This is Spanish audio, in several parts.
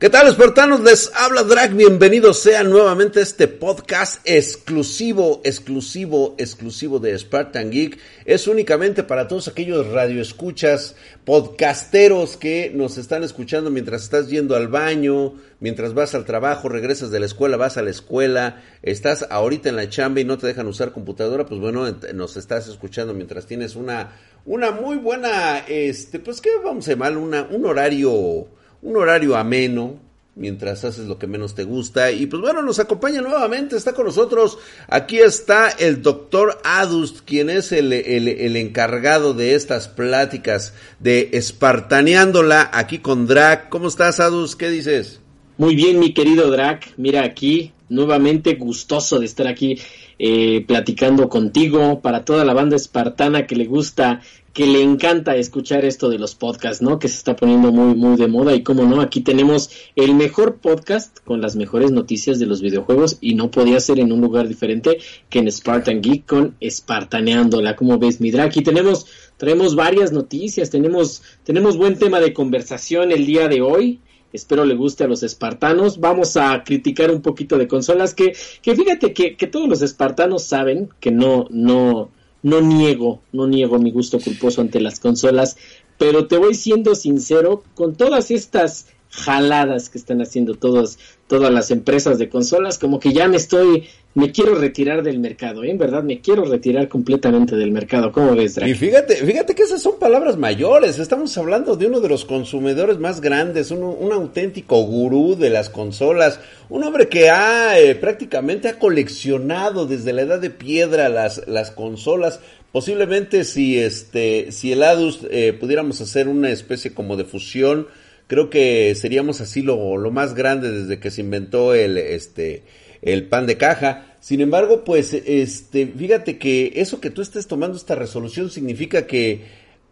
¿Qué tal, espartanos? Les habla Drag. Bienvenidos sean nuevamente a este podcast exclusivo, exclusivo, exclusivo de Spartan Geek. Es únicamente para todos aquellos radioescuchas, podcasteros que nos están escuchando mientras estás yendo al baño, mientras vas al trabajo, regresas de la escuela, vas a la escuela, estás ahorita en la chamba y no te dejan usar computadora, pues bueno, nos estás escuchando mientras tienes una, una muy buena, este, pues qué vamos a llamar, una, un horario un horario ameno, mientras haces lo que menos te gusta. Y pues bueno, nos acompaña nuevamente, está con nosotros. Aquí está el doctor Adust, quien es el, el, encargado de estas pláticas de Espartaneándola aquí con Drac. ¿Cómo estás, Adust? ¿Qué dices? Muy bien, mi querido Drac. Mira aquí, nuevamente gustoso de estar aquí eh, platicando contigo para toda la banda espartana que le gusta que le encanta escuchar esto de los podcasts, ¿no? Que se está poniendo muy, muy de moda. Y como no, aquí tenemos el mejor podcast con las mejores noticias de los videojuegos y no podía ser en un lugar diferente que en Spartan Geek con Espartaneándola. Como ves, Midra? Aquí tenemos, traemos varias noticias, tenemos, tenemos buen tema de conversación el día de hoy. Espero le guste a los espartanos. Vamos a criticar un poquito de consolas que, que fíjate que, que todos los espartanos saben que no, no, no niego, no niego mi gusto culposo ante las consolas, pero te voy siendo sincero, con todas estas jaladas que están haciendo todas, todas las empresas de consolas, como que ya me estoy, me quiero retirar del mercado, ¿eh? en verdad me quiero retirar completamente del mercado. ¿Cómo ves, Drake? Y fíjate, fíjate que esas son palabras mayores. Estamos hablando de uno de los consumidores más grandes, un, un auténtico gurú de las consolas, un hombre que ha eh, prácticamente ha coleccionado desde la edad de piedra las, las consolas. Posiblemente si este, si el Adus eh, pudiéramos hacer una especie como de fusión, creo que seríamos así lo, lo más grande desde que se inventó el, este, el pan de caja. Sin embargo, pues, este, fíjate que eso que tú estés tomando esta resolución significa que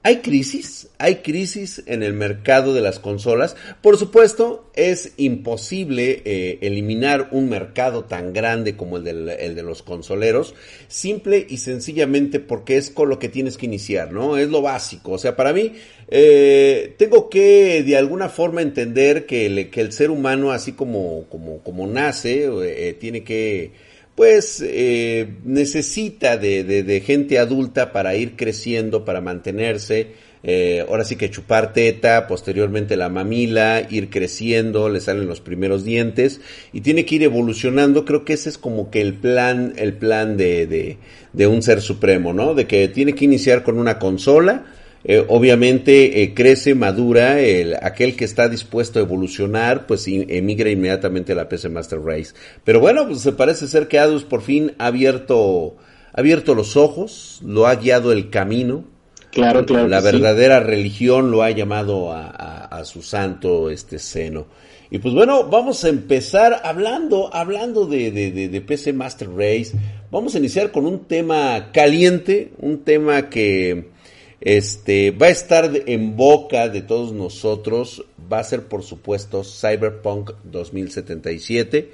hay crisis, hay crisis en el mercado de las consolas. Por supuesto, es imposible eh, eliminar un mercado tan grande como el, del, el, de los consoleros, simple y sencillamente porque es con lo que tienes que iniciar, ¿no? Es lo básico. O sea, para mí, eh, tengo que de alguna forma entender que que el ser humano, así como, como, como nace, eh, tiene que pues eh, necesita de, de, de, gente adulta para ir creciendo, para mantenerse. Eh, ahora sí que chupar teta, posteriormente la mamila, ir creciendo, le salen los primeros dientes y tiene que ir evolucionando. Creo que ese es como que el plan, el plan de, de, de un ser supremo, ¿no? De que tiene que iniciar con una consola, eh, obviamente eh, crece, madura, el, aquel que está dispuesto a evolucionar, pues emigra inmediatamente a la PC Master Race. Pero bueno, pues se parece ser que Adus por fin ha abierto, ha abierto los ojos, lo ha guiado el camino. Claro, claro. La verdadera sí. religión lo ha llamado a, a, a, su santo este seno. Y pues bueno, vamos a empezar hablando, hablando de, de, de, de PC Master Race. Vamos a iniciar con un tema caliente, un tema que este va a estar en boca de todos nosotros, va a ser por supuesto Cyberpunk 2077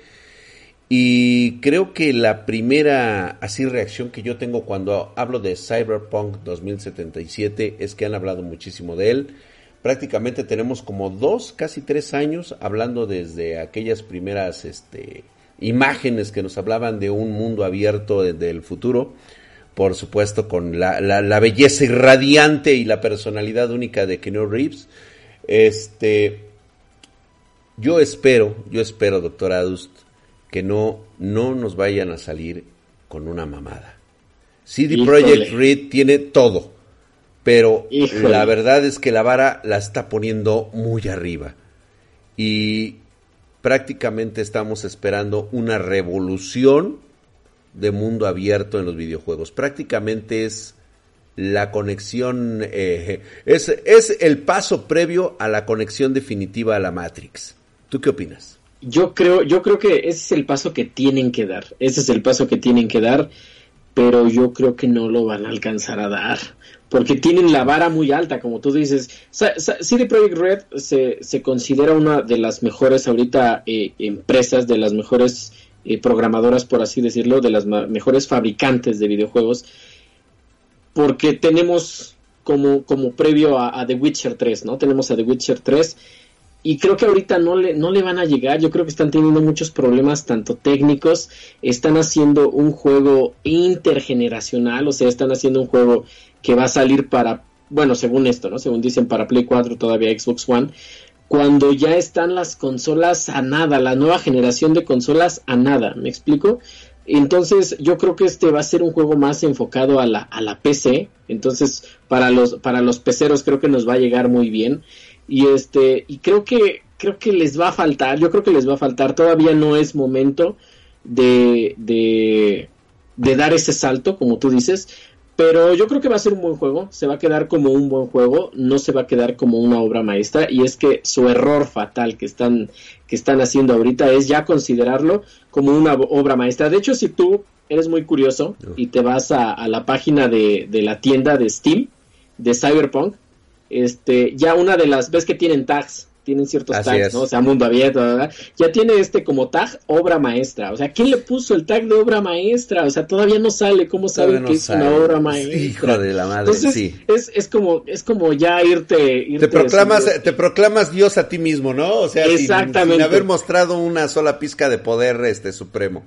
y creo que la primera así reacción que yo tengo cuando hablo de Cyberpunk 2077 es que han hablado muchísimo de él. Prácticamente tenemos como dos, casi tres años hablando desde aquellas primeras este, imágenes que nos hablaban de un mundo abierto del futuro por supuesto con la, la, la, belleza irradiante y la personalidad única de Keanu Reeves. Este, yo espero, yo espero, doctor Adust, que no, no nos vayan a salir con una mamada. CD Projekt Red tiene todo, pero Híjole. la verdad es que la vara la está poniendo muy arriba. Y prácticamente estamos esperando una revolución de mundo abierto en los videojuegos. Prácticamente es la conexión, eh, es, es el paso previo a la conexión definitiva a la Matrix. ¿Tú qué opinas? Yo creo, yo creo que ese es el paso que tienen que dar. Ese es el paso que tienen que dar. pero yo creo que no lo van a alcanzar a dar porque tienen la vara muy alta, como tú dices. CD Projekt Red se, se, considera una de las mejores ahorita eh, empresas, de las mejores eh, programadoras, por así decirlo, de las mejores fabricantes de videojuegos, porque tenemos como, como previo a, a, The Witcher 3, ¿no? Tenemos a The Witcher 3 y creo que ahorita no le, no le van a llegar, yo creo que están teniendo muchos problemas tanto técnicos, están haciendo un juego intergeneracional, o sea, están haciendo un juego que va a salir para, bueno, según esto, ¿no? Según dicen para Play 4, todavía Xbox One, cuando ya están las consolas a nada, la nueva generación de consolas a nada, ¿me explico? Entonces yo creo que este va a ser un juego más enfocado a la, a la PC, entonces para los, para los peceros creo que nos va a llegar muy bien. Y este, y creo que, creo que les va a faltar, yo creo que les va a faltar, todavía no es momento de, de, de dar ese salto, como tú dices, pero yo creo que va a ser un buen juego, se va a quedar como un buen juego, no se va a quedar como una obra maestra y es que su error fatal que están que están haciendo ahorita es ya considerarlo como una obra maestra. De hecho, si tú eres muy curioso y te vas a, a la página de, de, la tienda de Steam de Cyberpunk, este, ya una de las, ves que tienen tags, tienen ciertos tags, ¿no? O sea, mundo abierto, ¿verdad? ya tiene este como tag obra maestra. O sea, ¿quién le puso el tag de obra maestra? O sea, todavía no sale, ¿cómo saben que es una obra maestra? Hijo de la madre, Entonces, sí. Es, es como, es como ya irte, irte te proclamas, te proclamas Dios a ti mismo, ¿no? O sea, Exactamente. Sin, sin haber mostrado una sola pizca de poder este supremo.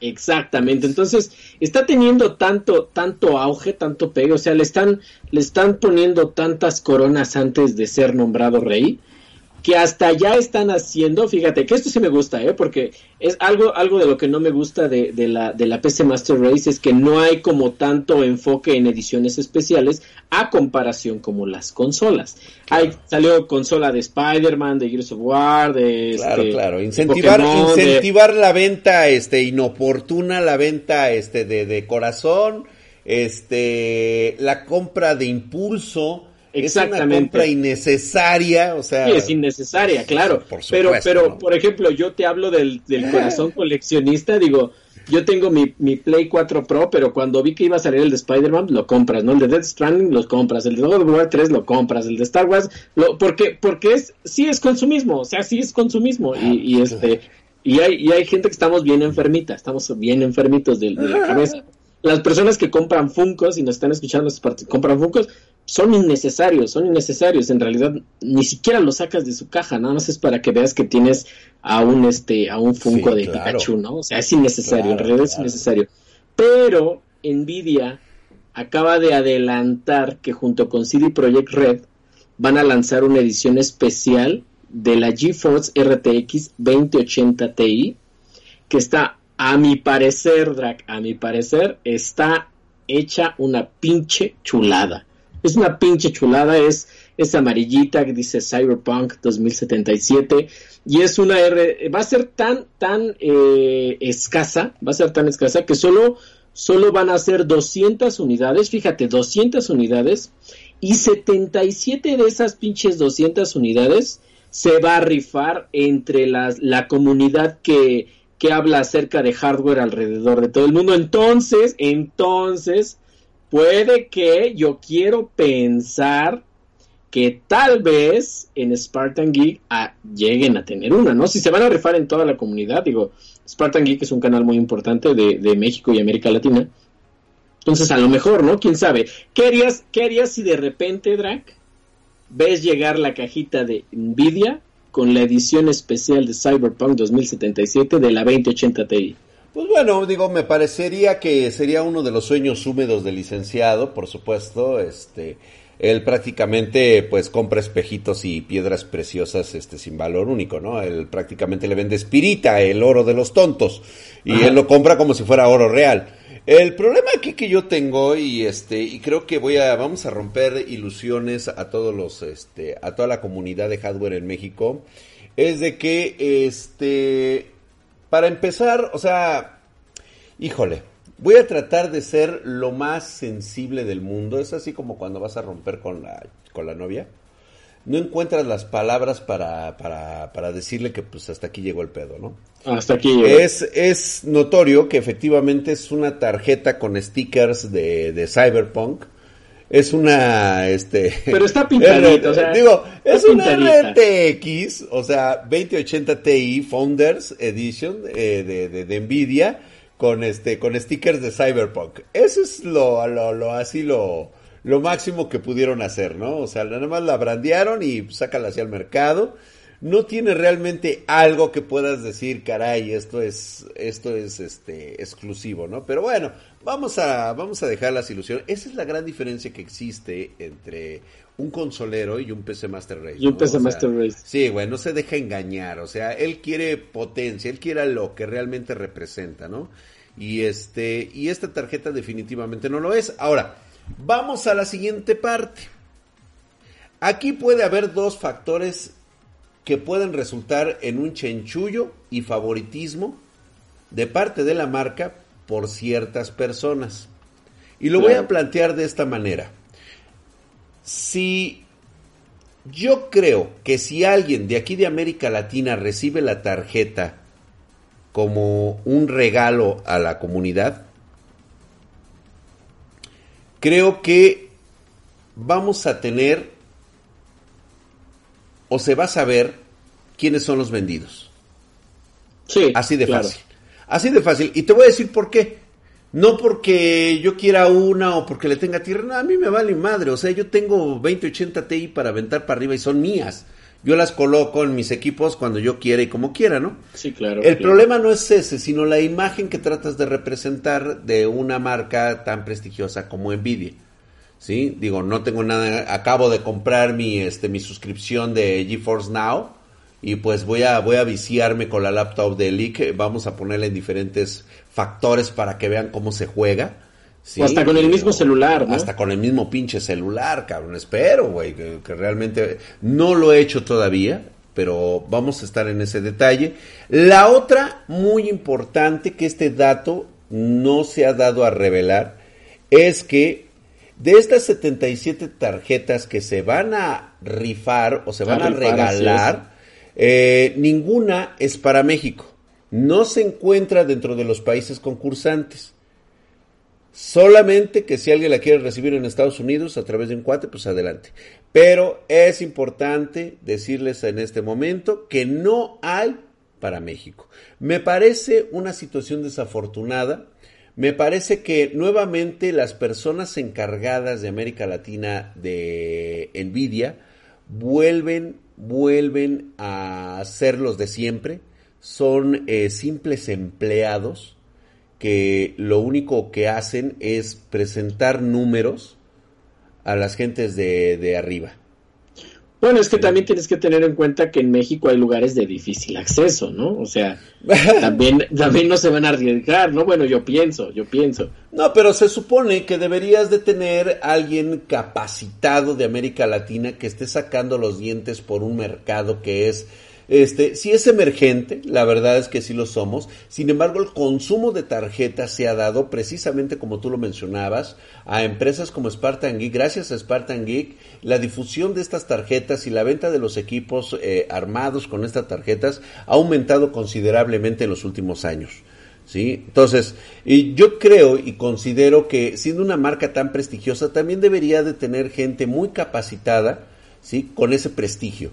Exactamente, entonces está teniendo tanto, tanto auge, tanto pegue, o sea, le están, le están poniendo tantas coronas antes de ser nombrado rey, que hasta ya están haciendo, fíjate, que esto sí me gusta, ¿eh? porque es algo, algo de lo que no me gusta de, de, la, de la PC Master Race es que no hay como tanto enfoque en ediciones especiales a comparación como las consolas. Hay, salió consola de Spider-Man, de Gears of War, de... Claro, este, claro, incentivar, Pokémon, incentivar de... la venta este, inoportuna, la venta este, de, de corazón, este, la compra de impulso Exactamente. Es una compra innecesaria, o sea. Sí, es innecesaria, claro. Por supuesto, pero, pero, ¿no? por ejemplo, yo te hablo del, del corazón coleccionista, digo, yo tengo mi, mi, Play 4 Pro, pero cuando vi que iba a salir el de Spider-Man, lo compras, ¿no? El de Death Stranding lo compras, el de God of War 3 lo compras, el de Star Wars, lo, porque, porque es, sí es consumismo, o sea, sí es consumismo, y, y este, y hay, y hay gente que estamos bien enfermita, estamos bien enfermitos de, de la cabeza. Las personas que compran Funcos y nos están escuchando, compran Funcos, son innecesarios, son innecesarios. En realidad, ni siquiera los sacas de su caja, nada más es para que veas que tienes a un este, a un Funko sí, de claro. Pikachu, ¿no? O sea, es innecesario, claro, en realidad claro. es innecesario. Pero Nvidia acaba de adelantar que junto con CD Projekt Red van a lanzar una edición especial de la GeForce RTX 2080 Ti que está a mi parecer, Drac, a mi parecer, está hecha una pinche chulada. Es una pinche chulada, es, es amarillita que dice Cyberpunk 2077 y es una R, va a ser tan, tan eh, escasa, va a ser tan escasa que solo, solo van a ser 200 unidades, fíjate, 200 unidades y 77 de esas pinches 200 unidades se va a rifar entre las, la comunidad que que habla acerca de hardware alrededor de todo el mundo. Entonces, entonces, puede que yo quiero pensar que tal vez en Spartan Geek ah, lleguen a tener una, ¿no? Si se van a rifar en toda la comunidad, digo, Spartan Geek es un canal muy importante de, de México y América Latina. Entonces, a lo mejor, ¿no? ¿Quién sabe? ¿Qué harías, qué harías si de repente, Drac, ves llegar la cajita de Nvidia con la edición especial de Cyberpunk 2077 de la 2080 Ti. Pues bueno, digo, me parecería que sería uno de los sueños húmedos del licenciado, por supuesto, este, él prácticamente pues compra espejitos y piedras preciosas este sin valor único, ¿no? Él prácticamente le vende espirita, el oro de los tontos, y Ajá. él lo compra como si fuera oro real. El problema aquí que yo tengo y este y creo que voy a vamos a romper ilusiones a todos los este a toda la comunidad de hardware en México es de que este para empezar, o sea, híjole, voy a tratar de ser lo más sensible del mundo, es así como cuando vas a romper con la con la novia. no encuentras las palabras para, para, para decirle que pues hasta aquí llegó el pedo, ¿no? Hasta aquí llegó. Es, es notorio que efectivamente es una tarjeta con stickers de, de Cyberpunk. Es una, este... Pero está pintadito, o sea, Digo, es una. RTX, o sea, 2080 Ti Founders Edition eh, de, de, de Nvidia con este, con stickers de Cyberpunk. Eso es lo, lo, lo así lo, lo máximo que pudieron hacer, ¿no? O sea, nada más la brandearon y sácala hacia el mercado no tiene realmente algo que puedas decir, caray, esto es, esto es este exclusivo, ¿no? Pero bueno, vamos a, vamos a dejar las ilusiones. Esa es la gran diferencia que existe entre un consolero y un PC Master Race. Y un ¿no? PC O sea, Master Race. Sí, güey, no se deja engañar. O sea, él quiere potencia, él quiere lo que realmente representa, ¿no? Y este, y esta tarjeta definitivamente no lo es. Ahora, vamos a la siguiente parte. Aquí puede haber dos factores que pueden resultar en un chenchullo y favoritismo de parte de la marca por ciertas personas. Y lo voy a plantear de esta manera. Si yo creo que si alguien de aquí de América Latina recibe la tarjeta como un regalo a la comunidad, creo que vamos a tener o se va a saber quiénes son los vendidos. Sí, Así de claro. fácil. Así de fácil. Y te voy a decir por qué. No porque yo quiera una o porque le tenga tierra. No, a mí me vale madre. O sea, yo tengo 2080 Ti para aventar para arriba y son mías. Yo las coloco en mis equipos cuando yo quiera y como quiera, ¿no? Sí, claro. El claro. problema no es ese, sino la imagen que tratas de representar de una marca tan prestigiosa como Nvidia. ¿Sí? Digo, no tengo nada, acabo de comprar mi este mi suscripción de GeForce Now y pues voy a voy a viciarme con la laptop de Leak, vamos a ponerle en diferentes factores para que vean cómo se juega. ¿sí? O hasta con el mismo celular, ¿no? Hasta con el mismo pinche celular, cabrón. Espero, güey, que, que realmente no lo he hecho todavía, pero vamos a estar en ese detalle. La otra muy importante que este dato no se ha dado a revelar es que de estas 77 tarjetas que se van a rifar o se van a, A rifar, así regalar, eh, ninguna es para México. No se encuentra dentro de los países concursantes. Solamente que si alguien la quiere recibir en Estados Unidos a través de un cuate, pues adelante. Pero es importante decirles en este momento que no hay para México. Me parece una situación desafortunada. Me parece que nuevamente las personas encargadas de América Latina de Nvidia vuelven, vuelven a ser los de siempre. Son eh, simples empleados que lo único que hacen es presentar números a las gentes de, de arriba. Bueno, es que también tienes que tener en cuenta que en México hay lugares de difícil acceso, ¿no? O sea, también, también no se van a arriesgar, ¿no? Bueno, yo pienso, yo pienso. No, pero se supone que deberías de tener alguien capacitado de América Latina que esté sacando los dientes por un mercado que es este, si es emergente, la verdad es que sí lo somos. Sin embargo, el consumo de tarjetas se ha dado precisamente como tú lo mencionabas a empresas como Spartan Geek. Gracias a Spartan Geek, la difusión de estas tarjetas y la venta de los equipos eh, armados con estas tarjetas ha aumentado considerablemente en los últimos años. ¿Sí? Entonces, y yo creo y considero que siendo una marca tan prestigiosa, también debería de tener gente muy capacitada, ¿sí? Con ese prestigio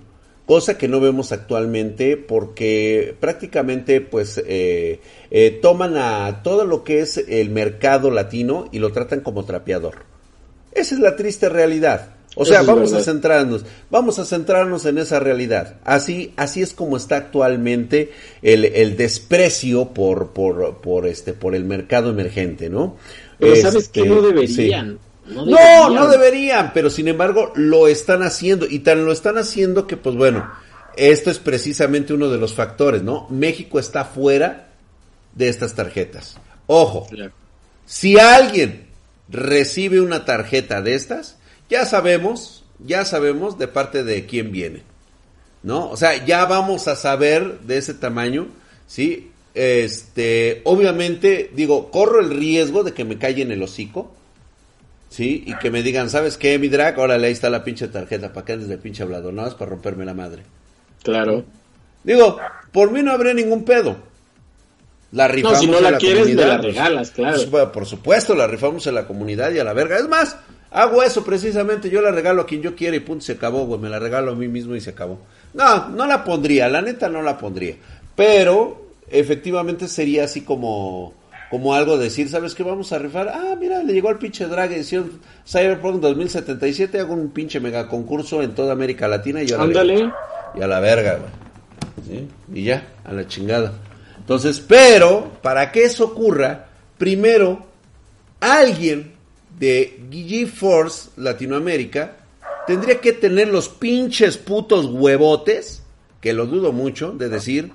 cosa que no vemos actualmente porque prácticamente pues eh, eh, toman a todo lo que es el mercado latino y lo tratan como trapeador. Esa es la triste realidad. O sea, Eso vamos a centrarnos, vamos a centrarnos en esa realidad. Así, así es como está actualmente el, el desprecio por, por, por este, por el mercado emergente, ¿no? Pero sabes que Este, no sí. No, No, deberían. no deberían, pero sin embargo lo están haciendo y tan lo están haciendo que pues bueno, esto es precisamente uno de los factores, ¿no? México está fuera de estas tarjetas. Ojo, Claro. si alguien recibe una tarjeta de estas, ya sabemos, ya sabemos de parte de quién viene. ¿No? O sea, ya vamos a saber de ese tamaño, ¿sí? Este, obviamente, digo, corro el riesgo de que me calle en el hocico, Sí, y que me digan, ¿sabes qué, mi drag? Órale, ahí está la pinche tarjeta, ¿para qué andes de pinche hablado? Nada más para romperme la madre. Claro. Digo, por mí no habría ningún pedo. La No, rifamos si no la quieres, me comunidad, la pues, regalas, claro. pues, por supuesto, la rifamos en la comunidad y a la verga. Es más, hago eso precisamente, yo la regalo a quien yo quiera y punto, se acabó, güey. Me la regalo a mí mismo y se acabó. No, no la pondría, la neta no la pondría. Pero, efectivamente sería así como, como algo de decir, ¿sabes qué? Vamos a rifar. Ah, mira, le llegó al pinche drag edición Cyberpunk 2077. Hago un pinche mega concurso en toda América Latina y órale. Ándale. Y a la verga, güey. ¿Sí? Y ya, a la chingada. Entonces, pero, para que eso ocurra, primero, alguien de GeForce Latinoamérica tendría que tener los pinches putos huevotes, que lo dudo mucho, de decir,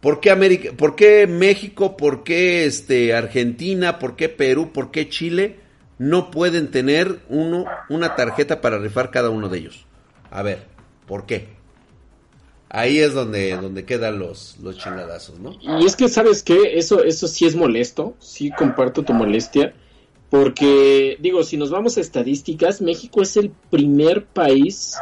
¿por qué, América, por qué México, por qué este, Argentina, por qué Perú, por qué Chile no pueden tener uno, una tarjeta para rifar cada uno de ellos? A ver, ¿por qué? Ahí es donde, donde quedan los, los chingadazos, ¿no? Y es que, ¿sabes qué? Eso, eso sí es molesto, sí comparto tu molestia, porque, digo, si nos vamos a estadísticas, México es el primer país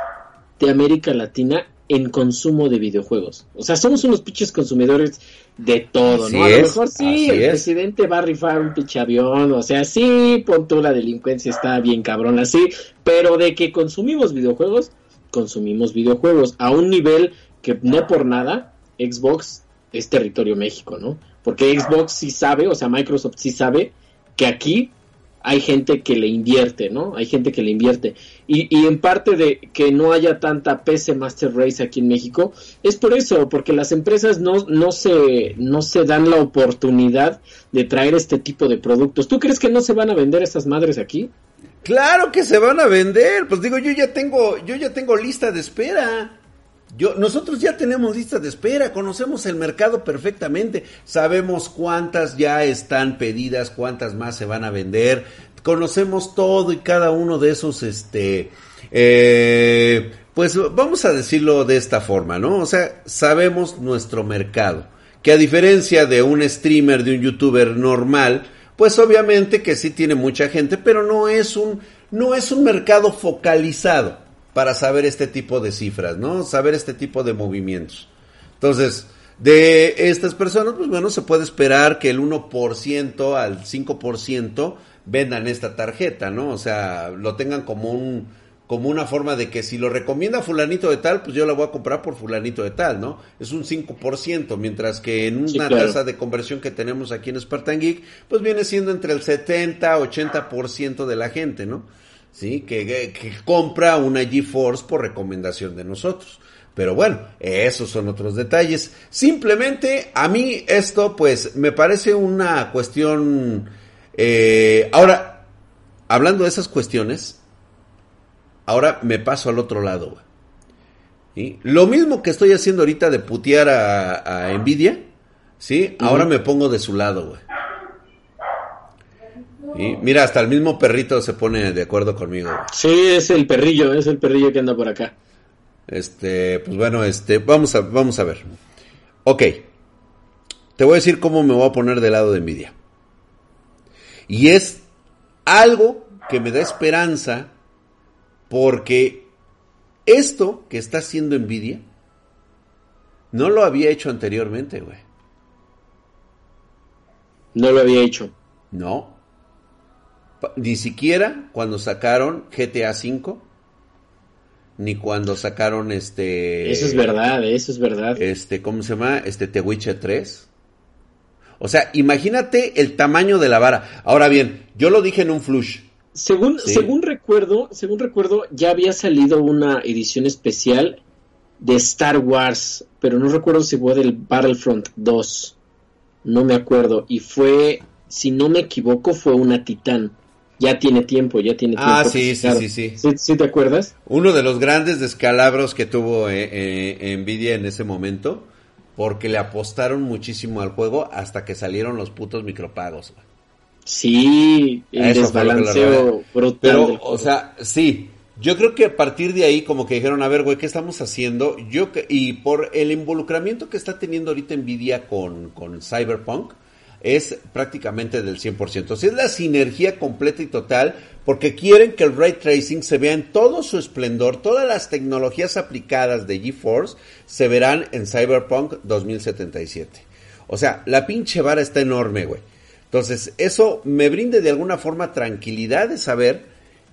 de América Latina en consumo de videojuegos. O sea, somos unos pinches consumidores de todo, Así ¿no? A lo mejor sí, el es. presidente va a rifar un pinche avión, o sea, sí, pon tú la delincuencia está bien cabrón así, pero de que consumimos videojuegos, consumimos videojuegos a un nivel que no por nada Xbox es territorio México, ¿no? Porque Xbox sí sabe, o sea, Microsoft sí sabe que aquí hay gente que le invierte, ¿no? Hay gente que le invierte. Y, y en parte de que no haya tanta PC Master Race aquí en México, es por eso, porque las empresas no, no, se, no se dan la oportunidad de traer este tipo de productos. ¿Tú crees que no se van a vender estas madres aquí? Claro que se van a vender. Pues digo, yo ya tengo, yo ya tengo lista de espera. Nosotros ya tenemos lista de espera, conocemos el mercado perfectamente, sabemos cuántas ya están pedidas, cuántas más se van a vender, conocemos todo y cada uno de esos, este, eh, pues vamos a decirlo de esta forma, ¿no? O sea, sabemos nuestro mercado, que a diferencia de un streamer, de un youtuber normal, pues obviamente que sí tiene mucha gente, pero no es un, no es un mercado focalizado para saber este tipo de cifras, ¿no? Saber este tipo de movimientos. Entonces, de estas personas, pues bueno, se puede esperar que el 1% al 5% vendan esta tarjeta, ¿no? O sea, lo tengan como un como una forma de que si lo recomienda fulanito de tal, pues yo la voy a comprar por fulanito de tal, ¿no? Es un 5%, mientras que en una Sí, claro. tasa de conversión que tenemos aquí en Spartan Geek, pues viene siendo entre el 70 80% de la gente, ¿no? Sí, que, que, que compra una GeForce por recomendación de nosotros. Pero bueno, esos son otros detalles. Simplemente a mí esto pues me parece una cuestión... eh, ahora, hablando de esas cuestiones, ahora me paso al otro lado. ¿Sí? Lo mismo que estoy haciendo ahorita de putear a, a Nvidia, ¿sí? Ahora me pongo de su lado, güey. ¿Sí? Mira, hasta el mismo perrito se pone de acuerdo conmigo. Sí, es el perrillo, es el perrillo que anda por acá. Este, pues bueno, este, vamos a, vamos a ver. Ok. Te voy a decir cómo me voy a poner del lado de Nvidia. Y es algo que me da esperanza porque esto que está haciendo Nvidia no lo había hecho anteriormente, güey. No lo había hecho. No. Ni siquiera cuando sacaron GTA V, ni cuando sacaron este... Eso es verdad, eso es verdad. este, ¿cómo se llama? Este The Witcher 3. O sea, imagínate el tamaño de la vara. Ahora bien, yo lo dije en un flush. Según, Sí. según recuerdo, según recuerdo, ya había salido una edición especial de Star Wars, pero no recuerdo si fue del Battlefront 2. No me acuerdo. Y fue, si no me equivoco, fue una Titán. Ya tiene tiempo, ya tiene tiempo. Ah, sí, sí, sí, sí. ¿Sí, te acuerdas? Uno de los grandes descalabros que tuvo eh, eh, Nvidia en ese momento, porque le apostaron muchísimo al juego hasta que salieron los putos micropagos. Sí, el desbalanceo brutal. Pero, o sea, sí. Yo creo que a partir de ahí como que dijeron, a ver, güey, ¿qué estamos haciendo? Yo que- y por el involucramiento que está teniendo ahorita Nvidia con, con Cyberpunk, es prácticamente del 100%. O sea, es la sinergia completa y total porque quieren que el ray tracing se vea en todo su esplendor, todas las tecnologías aplicadas de GeForce se verán en Cyberpunk 2077. O sea, la pinche vara está enorme, güey. Entonces, eso me brinde de alguna forma tranquilidad de saber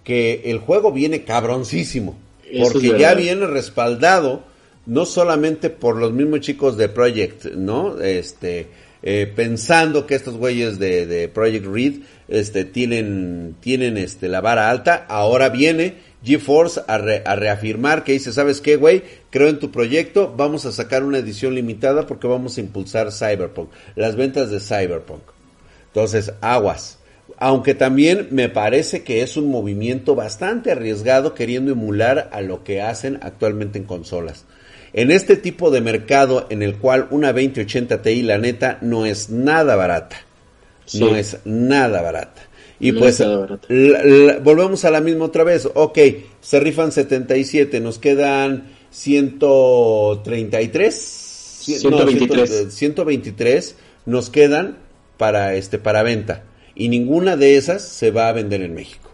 que el juego viene cabroncísimo. Porque ya viene respaldado no solamente por los mismos chicos de Project, ¿no? Este, eh, pensando que estos güeyes de, Project Read este, tienen, tienen este, la vara alta, ahora viene GeForce a, a reafirmar que dice, ¿sabes qué, güey? Creo en tu proyecto, vamos a sacar una edición limitada porque vamos a impulsar Cyberpunk, las ventas de Cyberpunk. Entonces, aguas. Aunque también me parece que es un movimiento bastante arriesgado queriendo emular a lo que hacen actualmente en consolas. En este tipo de mercado en el cual una 2080 Ti, la neta, no es nada barata. No es nada barata. Y pues volvemos a la misma otra vez. Ok, se rifan 77, nos quedan 133. 123. 123 nos quedan para este para venta y ninguna de esas se va a vender en México.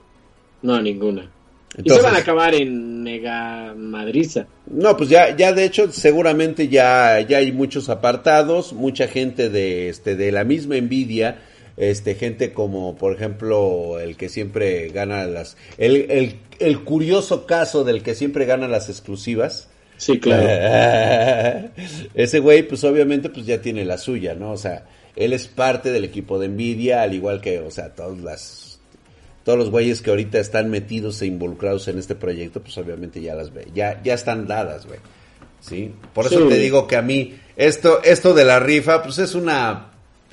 No, ninguna y se van a acabar en Mega Madriza. No, pues ya, ya de hecho seguramente ya, ya hay muchos apartados, mucha gente de, este, de la misma envidia, este, gente como por ejemplo el que siempre gana las, el, el, el curioso caso del que siempre gana las exclusivas. Sí, claro. Ese güey, pues obviamente, pues ya tiene la suya, ¿no? O sea, él es parte del equipo de Nvidia, al igual que, o sea, todas las todos los güeyes que ahorita están metidos e involucrados en este proyecto, pues obviamente ya las ve, ya, ya están dadas, güey. ¿Sí? Por eso te digo que a mí, esto, esto de la rifa, pues es una,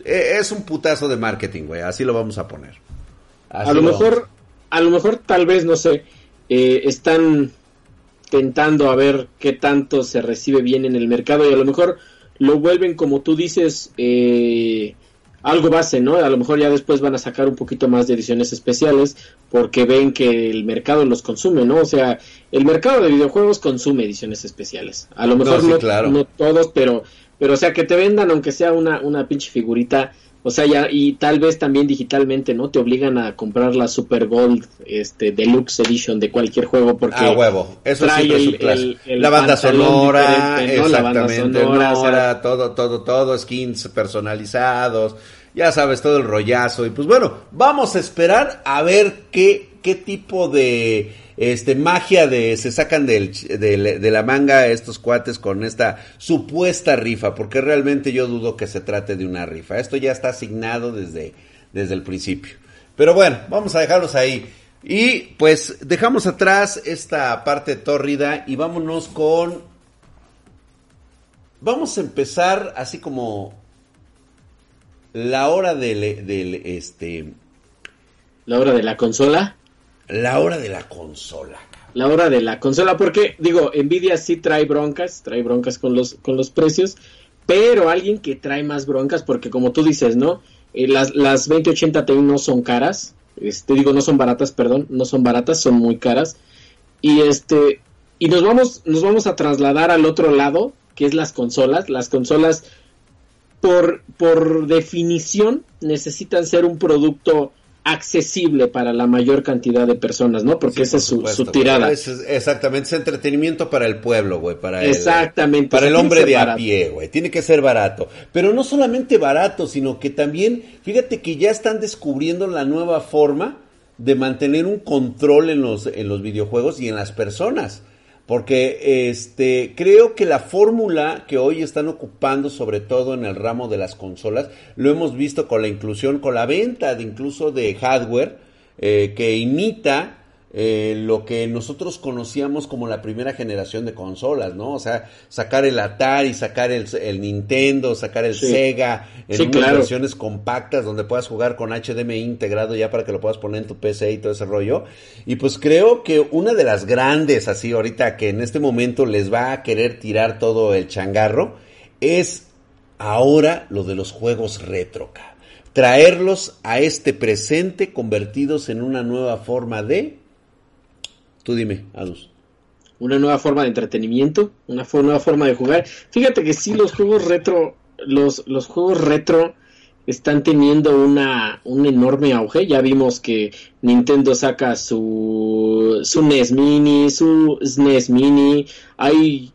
e, es un putazo de marketing, güey, así lo vamos a poner. a lo, mejor, a lo mejor tal vez, no sé, eh, están tentando a ver qué tanto se recibe bien en el mercado y a lo mejor lo vuelven como tú dices, eh, algo base, ¿no? A lo mejor ya después van a sacar un poquito más de ediciones especiales porque ven que el mercado los consume, ¿no? O sea, el mercado de videojuegos consume ediciones especiales. A lo mejor no, todos, pero, pero o sea, que te vendan aunque sea una, una pinche figurita. O sea, ya, y tal vez también digitalmente, ¿no? Te obligan a comprar la Super Gold, este, Deluxe Edition de cualquier juego porque... Ah, huevo. Eso trae el, la banda sonora, exactamente, sonora, todo, todo, todo, skins personalizados, ya sabes, todo el rollazo. Y pues bueno, vamos a esperar a ver qué, qué tipo de este magia de se sacan del, de, la manga estos cuates con esta supuesta rifa, porque realmente yo dudo que se trate de una rifa. Esto ya está asignado desde, desde el principio. Pero bueno, vamos a dejarlos ahí. Y pues dejamos atrás esta parte tórrida y vámonos con... Vamos a empezar así como la hora del, del este la hora de la consola. la hora de la consola. La hora de la consola porque digo Nvidia sí trae broncas trae broncas con los con los precios pero alguien que trae más broncas porque como tú dices no eh, las las 2080 Ti no son caras este digo no son baratas perdón no son baratas son muy caras. Y este y nos vamos nos vamos a trasladar al otro lado que es las consolas. Las consolas por, por definición necesitan ser un producto accesible para la mayor cantidad de personas, ¿no? Porque esa es su, tirada. exactamente, es entretenimiento para el pueblo, güey, para exactamente, el, para el hombre de a pie, güey. Tiene que ser barato, pero no solamente barato, sino que también, fíjate que ya están descubriendo la nueva forma de mantener un control en los en los videojuegos y en las personas. Porque este, creo que la fórmula que hoy están ocupando, sobre todo en el ramo de las consolas, lo hemos visto con la inclusión, con la venta de incluso de hardware eh, que imita eh, lo que nosotros conocíamos como la primera generación de consolas, ¿no? O sea, sacar el Atari, sacar el, Nintendo, sacar el Sega, en unas versiones compactas donde puedas jugar con HDMI integrado ya para que lo puedas poner en tu PC y todo ese rollo. Y pues creo que una de las grandes, así ahorita que en este momento les va a querer tirar todo el changarro, es ahora lo de los juegos retro, traerlos a este presente convertidos en una nueva forma de Tú dime, Adus. Una nueva forma de entretenimiento, una nueva forma de jugar. Fíjate que sí, los juegos retro, los, los juegos retro están teniendo una, un enorme auge. Ya vimos que Nintendo saca su, su NES Mini, su SNES Mini. Hay,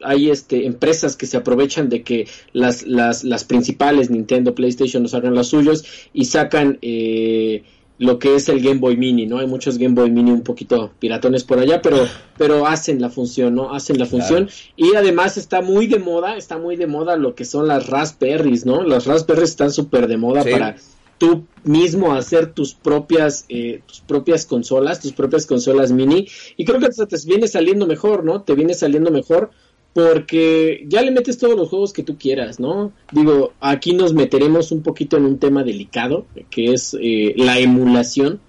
hay este, empresas que se aprovechan de que las, las, las principales, Nintendo, PlayStation, nos hagan los suyos y sacan eh, lo que es el Game Boy Mini, ¿no? Hay muchos Game Boy Mini un poquito piratones por allá, pero, pero hacen la función, ¿no? Hacen la función. Y además está muy de moda, está muy de moda lo que son las Raspberries, ¿no? Las Raspberries están súper de moda Sí. para tú mismo hacer tus propias eh, tus propias consolas, tus propias consolas mini y creo que hasta te viene saliendo mejor, ¿no? Te viene saliendo mejor porque ya le metes todos los juegos que tú quieras, ¿no? Digo, aquí nos meteremos un poquito en un tema delicado, que es eh, la emulación,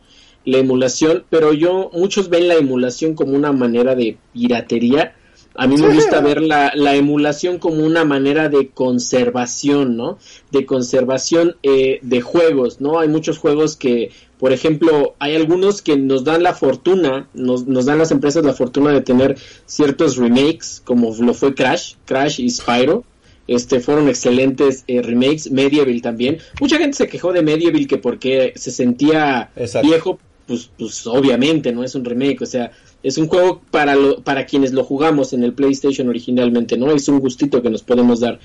la emulación, pero yo, muchos ven la emulación como una manera de piratería, a mí me gusta ver la, la emulación como una manera de conservación, ¿no? De conservación eh, de juegos, ¿no? Hay muchos juegos que, por ejemplo, hay algunos que nos dan la fortuna, nos, nos dan las empresas la fortuna de tener ciertos remakes, como lo fue Crash, Crash y Spyro. Este, fueron excelentes eh, remakes, Medieval también. Mucha gente se quejó de Medieval que porque se sentía Exacto. viejo, pues, pues obviamente no es un remake, o sea, es un juego para, lo, para quienes lo jugamos en el PlayStation originalmente, ¿no? Es un gustito que nos podemos dar.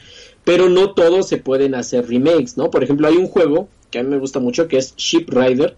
Pero no todos se pueden hacer remakes, ¿no? Por ejemplo, hay un juego que a mí me gusta mucho que es Ship Rider,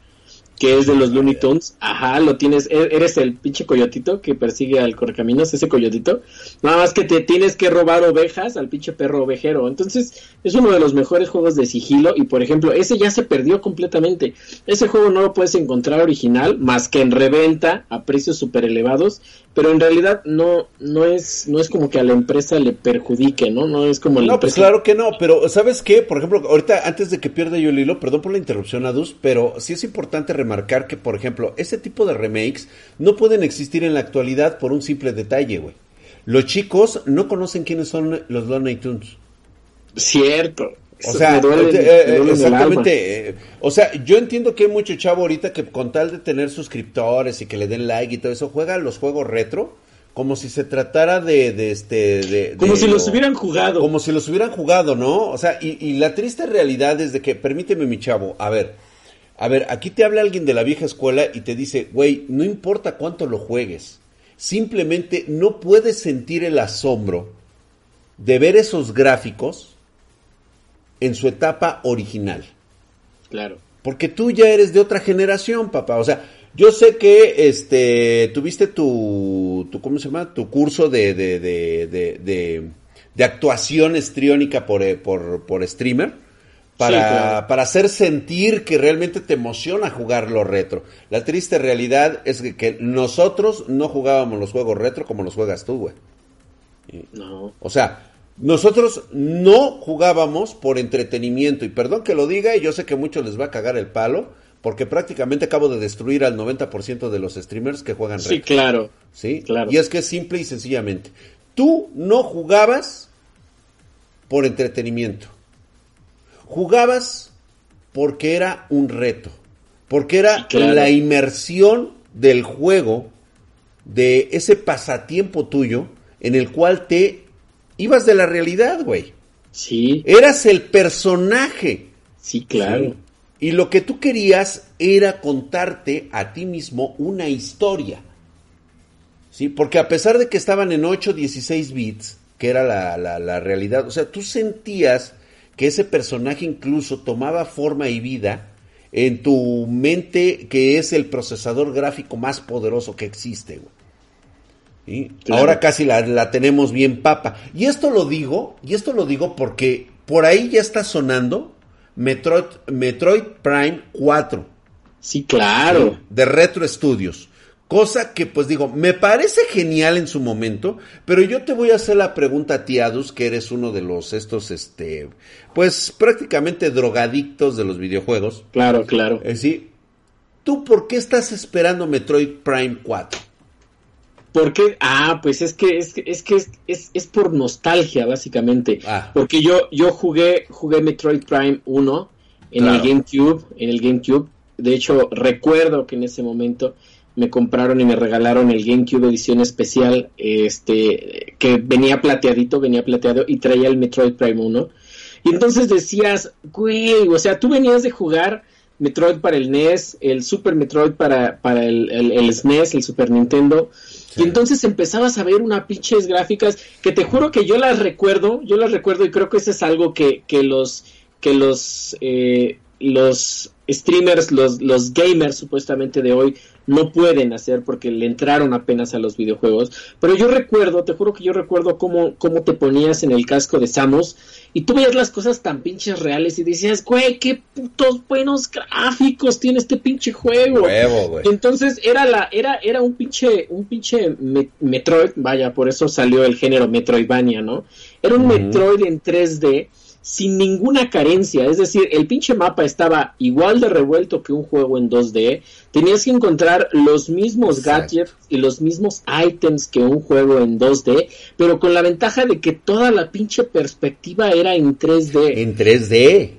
que es de los Looney Tunes. Ajá, lo tienes, e- eres el pinche coyotito que persigue al correcaminos, ese coyotito. Nada más que te tienes que robar ovejas al pinche perro ovejero. Entonces, es uno de los mejores juegos de sigilo y, por ejemplo, ese ya se perdió completamente. Ese juego no lo puedes encontrar original más que en reventa a precios súper elevados, pero en realidad no no es no es como que a la empresa le perjudique, ¿no? No es como la No, pues claro que no, pero ¿sabes qué? Por ejemplo, ahorita antes de que pierda yo el hilo, perdón por la interrupción, Adus, pero sí es importante remarcar que, por ejemplo, ese tipo de remakes no pueden existir en la actualidad por un simple detalle, güey. Los chicos no conocen quiénes son los Looney Tunes. cierto. O sea, duele- eh, eh, exactamente. eh, o sea, yo entiendo que hay mucho chavo ahorita que con tal de tener suscriptores y que le den like y todo eso, juega los juegos retro como si se tratara de, de este... De. Como de si los lo- hubieran jugado. Como si los hubieran jugado, ¿no? O sea, y, y la triste realidad es de que, permíteme mi chavo, a ver, a ver, aquí te habla alguien de la vieja escuela y te dice, güey, no importa cuánto lo juegues, simplemente no puedes sentir el asombro de ver esos gráficos en su etapa original. Claro. Porque tú ya eres de otra generación, papá. O sea, yo sé que este tuviste tu, tu ¿cómo se llama? Tu curso de, de, de, de, de- de actuación estriónica por, eh, por, por streamer. Para, Sí, claro. para hacer sentir que realmente te emociona jugar lo retro. La triste realidad es que, que nosotros no jugábamos los juegos retro como los juegas tú, güey. No. O sea, nosotros no jugábamos por entretenimiento. Y perdón que lo diga, y yo sé que a muchos les va a cagar el palo, porque prácticamente acabo de destruir al 90% de los streamers que juegan Sí, retro. claro. ¿sí? claro. Y es que es simple y sencillamente. Tú no jugabas por entretenimiento. Jugabas porque era un reto. Porque era claro. la inmersión del juego, de ese pasatiempo tuyo, en el cual te ibas de la realidad, güey. Sí, Eras el personaje. sí, claro. Sí. Y lo que tú querías era contarte a ti mismo una historia. ¿Sí? Porque a pesar de que estaban en 8, 16 bits, que era la, la- la realidad, o sea, tú sentías que ese personaje incluso tomaba forma y vida en tu mente, que es el procesador gráfico más poderoso que existe. güey. ¿Sí? Claro. Ahora casi la, la tenemos bien papa. Y esto lo digo, y esto lo digo porque por ahí ya está sonando Metroid, Metroid Prime 4 Sí, claro. de Retro Studios. Cosa que, pues digo, me parece genial en su momento, pero yo te voy a hacer la pregunta a ti, Adus, que eres uno de los, estos, este, pues prácticamente drogadictos de los videojuegos. Claro, claro. Es decir, ¿tú por qué estás esperando Metroid Prime 4? ¿Por qué? Ah, pues es que es, que- es que es, es, es por nostalgia, básicamente. Ah. Porque yo, yo jugué, jugué Metroid Prime 1 en Claro. el GameCube, en el GameCube. De hecho, recuerdo que en ese momento me compraron y me regalaron el GameCube edición especial, este, que venía plateadito, venía plateado y traía el Metroid Prime 1. Y entonces decías, güey, o sea, tú venías de jugar Metroid para el NES, el Super Metroid para, para el, el, el SNES, el Super Nintendo. Y entonces empezabas a ver una pinches gráficas que te juro que yo las recuerdo, yo las recuerdo y creo que eso es algo que, que los, que los, eh, los streamers, los, los gamers supuestamente de hoy no pueden hacer porque le entraron apenas a los videojuegos. Pero yo recuerdo, te juro que yo recuerdo cómo, cómo te ponías en el casco de Samus y tú veías las cosas tan pinches reales y decías, güey, qué putos buenos gráficos tiene este pinche juego. Güey. Entonces era la, era, era un pinche, un pinche me- Metroid, vaya, por eso salió el género Metroidvania, ¿no? Era un. Metroid en 3D sin ninguna carencia, es decir, el pinche mapa estaba igual de revuelto que un juego en 2D, tenías que encontrar los mismos Exacto. gadgets y los mismos items que un juego en 2D, pero con la ventaja de que toda la pinche perspectiva era en 3D. En 3D.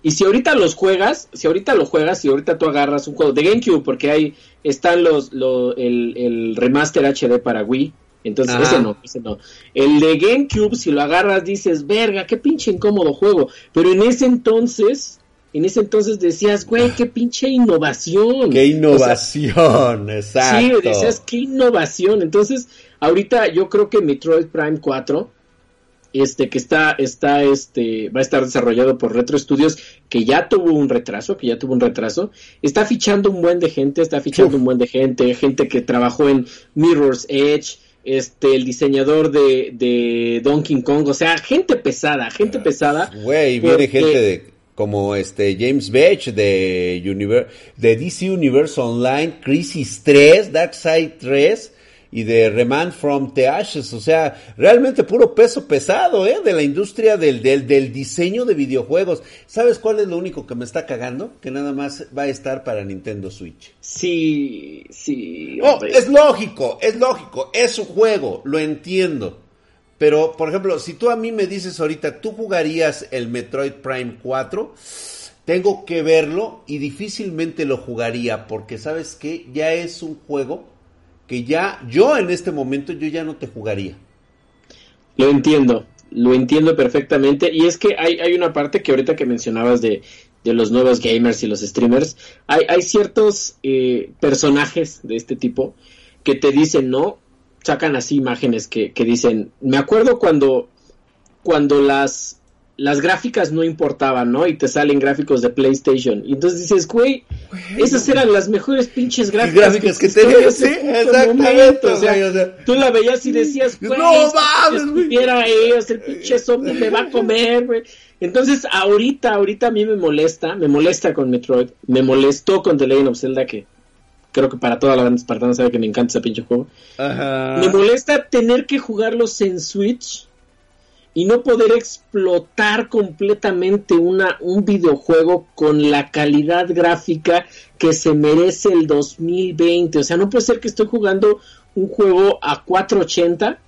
Y si ahorita los juegas, si ahorita lo juegas, si ahorita tú agarras un juego de GameCube, porque hay están los, lo- el, el remaster HD para Wii, entonces Ajá. ese no, ese no. El de GameCube, si lo agarras, dices, verga, qué pinche incómodo juego. Pero en ese entonces, en ese entonces decías, güey, qué pinche innovación. Qué O sea, innovación, exacto. Sí, decías qué innovación. Entonces, ahorita yo creo que Metroid Prime 4, este, que está, está, este, va a estar desarrollado por Retro Studios, que ya tuvo un retraso, que ya tuvo un retraso, está fichando un buen de gente, está fichando Uf. un buen de gente, gente que trabajó en Mirror's Edge, este, el diseñador de, de Donkey Kong, o sea, gente pesada, gente pesada. Güey, viene gente de como este James Batch de Univer de DC Universe Online, Crisis 3, Darkseid 3 y de Remand from the Ashes, o sea, realmente puro peso pesado, ¿eh? De la industria del, del, del diseño de videojuegos. ¿Sabes cuál es lo único que me está cagando? Que nada más va a estar para Nintendo Switch. Sí, sí. Oh, es lógico, es lógico, es su juego, lo entiendo. Pero, por ejemplo, si tú a mí me dices ahorita, ¿tú jugarías el Metroid Prime 4? Tengo que verlo y difícilmente lo jugaría porque, ¿sabes qué? Ya es un juego que ya, yo en este momento, yo ya no te jugaría. Lo entiendo, lo entiendo perfectamente. Y es que hay, hay una parte que ahorita que mencionabas de, de los nuevos gamers y los streamers, hay, hay ciertos eh, personajes de este tipo que te dicen, ¿no? Sacan así imágenes que, que dicen, me acuerdo cuando, cuando las, las gráficas no importaban, ¿no? Y te salen gráficos de PlayStation. Y entonces dices, güey, esas eran las mejores pinches gráficas, gráficas que existieron tenía, en ese sí, exactamente. O sea, güey, o sea. tú la veías y decías, No güey, mames, güey. sea, el pinche zombie me va a comer, güey. Entonces, ahorita, ahorita a mí me molesta, me molesta con Metroid, me molestó con The Legend of Zelda, que creo que para toda la banda espartana sabe que me encanta ese pinche juego. Ajá. Me molesta tener que jugarlos en Switch y no poder explotar completamente una, un videojuego con la calidad gráfica que se merece el 2020. O sea, no puede ser que estoy jugando un juego a 480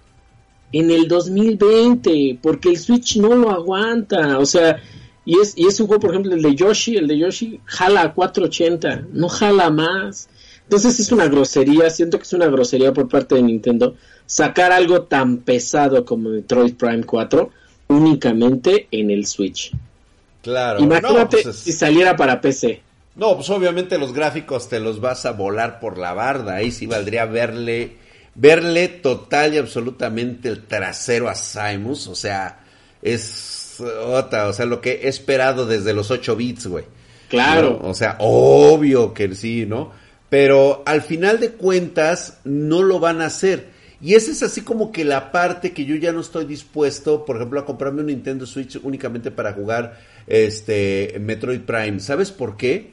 en el 2020 porque el Switch no lo aguanta. O sea, y es, y es un juego, por ejemplo, el de Yoshi, el de Yoshi jala a 480, no jala más. Entonces es una grosería, siento que es una grosería por parte de Nintendo sacar algo tan pesado como Metroid Prime 4 únicamente en el Switch. Claro. Imagínate no, pues es- si saliera para PC. No, pues obviamente los gráficos te los vas a volar por la barda. Ahí sí valdría verle, verle total y absolutamente el trasero a Simus. O sea, es otra, o sea, lo que he esperado desde los 8 bits, güey. Claro. ¿No? O sea, obvio que sí, ¿no? Pero al final de cuentas no lo van a hacer. Y esa es así como que la parte que yo ya no estoy dispuesto, por ejemplo, a comprarme un Nintendo Switch únicamente para jugar este Metroid Prime. ¿Sabes por qué?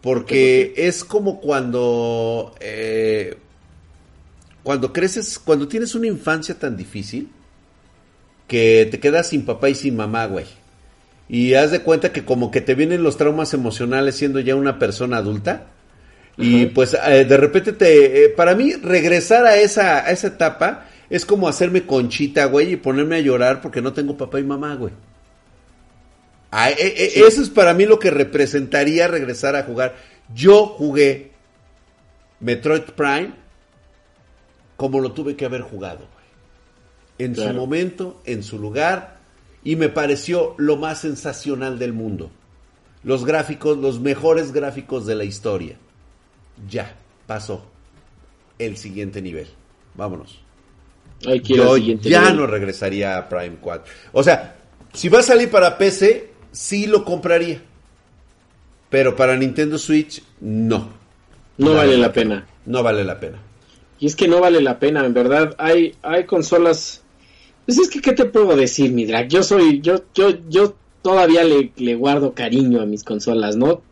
Porque es como cuando eh, cuando creces, cuando tienes una infancia tan difícil que te quedas sin papá y sin mamá, güey. Y haz de cuenta que como que te vienen los traumas emocionales siendo ya una persona adulta. Y pues eh, de repente te... eh, para mí regresar a esa, a esa etapa es como hacerme conchita, güey, y ponerme a llorar porque no tengo papá y mamá, güey. Ah, eh, Sí. Eso es para mí lo que representaría regresar a jugar. Yo jugué Metroid Prime como lo tuve que haber jugado, güey. En su momento, en su lugar, y me pareció lo más sensacional del mundo. Los gráficos, los mejores gráficos de la historia. Ya, pasó. El siguiente nivel. Vámonos. Ay, Yo ya nivel. no regresaría a Prime 4. O sea, si va a salir para PC, sí lo compraría. Pero para Nintendo Switch, no. No vale la pena. No vale la pena. Y es que no vale la pena, en verdad. Hay, hay consolas. Pues es que, ¿qué te puedo decir, mi drag? Yo soy, yo, yo, yo todavía le, le guardo cariño a mis consolas, ¿no?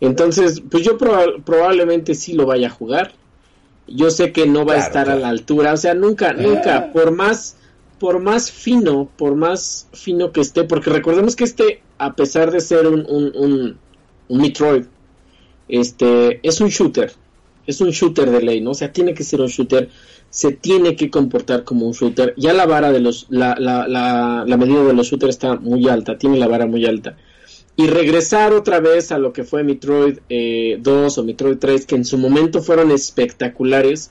Entonces, pues yo proba- probablemente sí lo vaya a jugar. Yo sé que no va a estar claro. a la altura, o sea, nunca, nunca, por más, por más fino, por más fino que esté, porque recordemos que este, a pesar de ser un, un, un, un Metroid, este, es un shooter, es un shooter de ley, ¿no? O sea, tiene que ser un shooter, se tiene que comportar como un shooter. Ya la vara de los, la, la, la, la medida de los shooters está muy alta, tiene la vara muy alta. Y regresar otra vez a lo que fue Metroid eh, 2 o Metroid 3, que en su momento fueron espectaculares,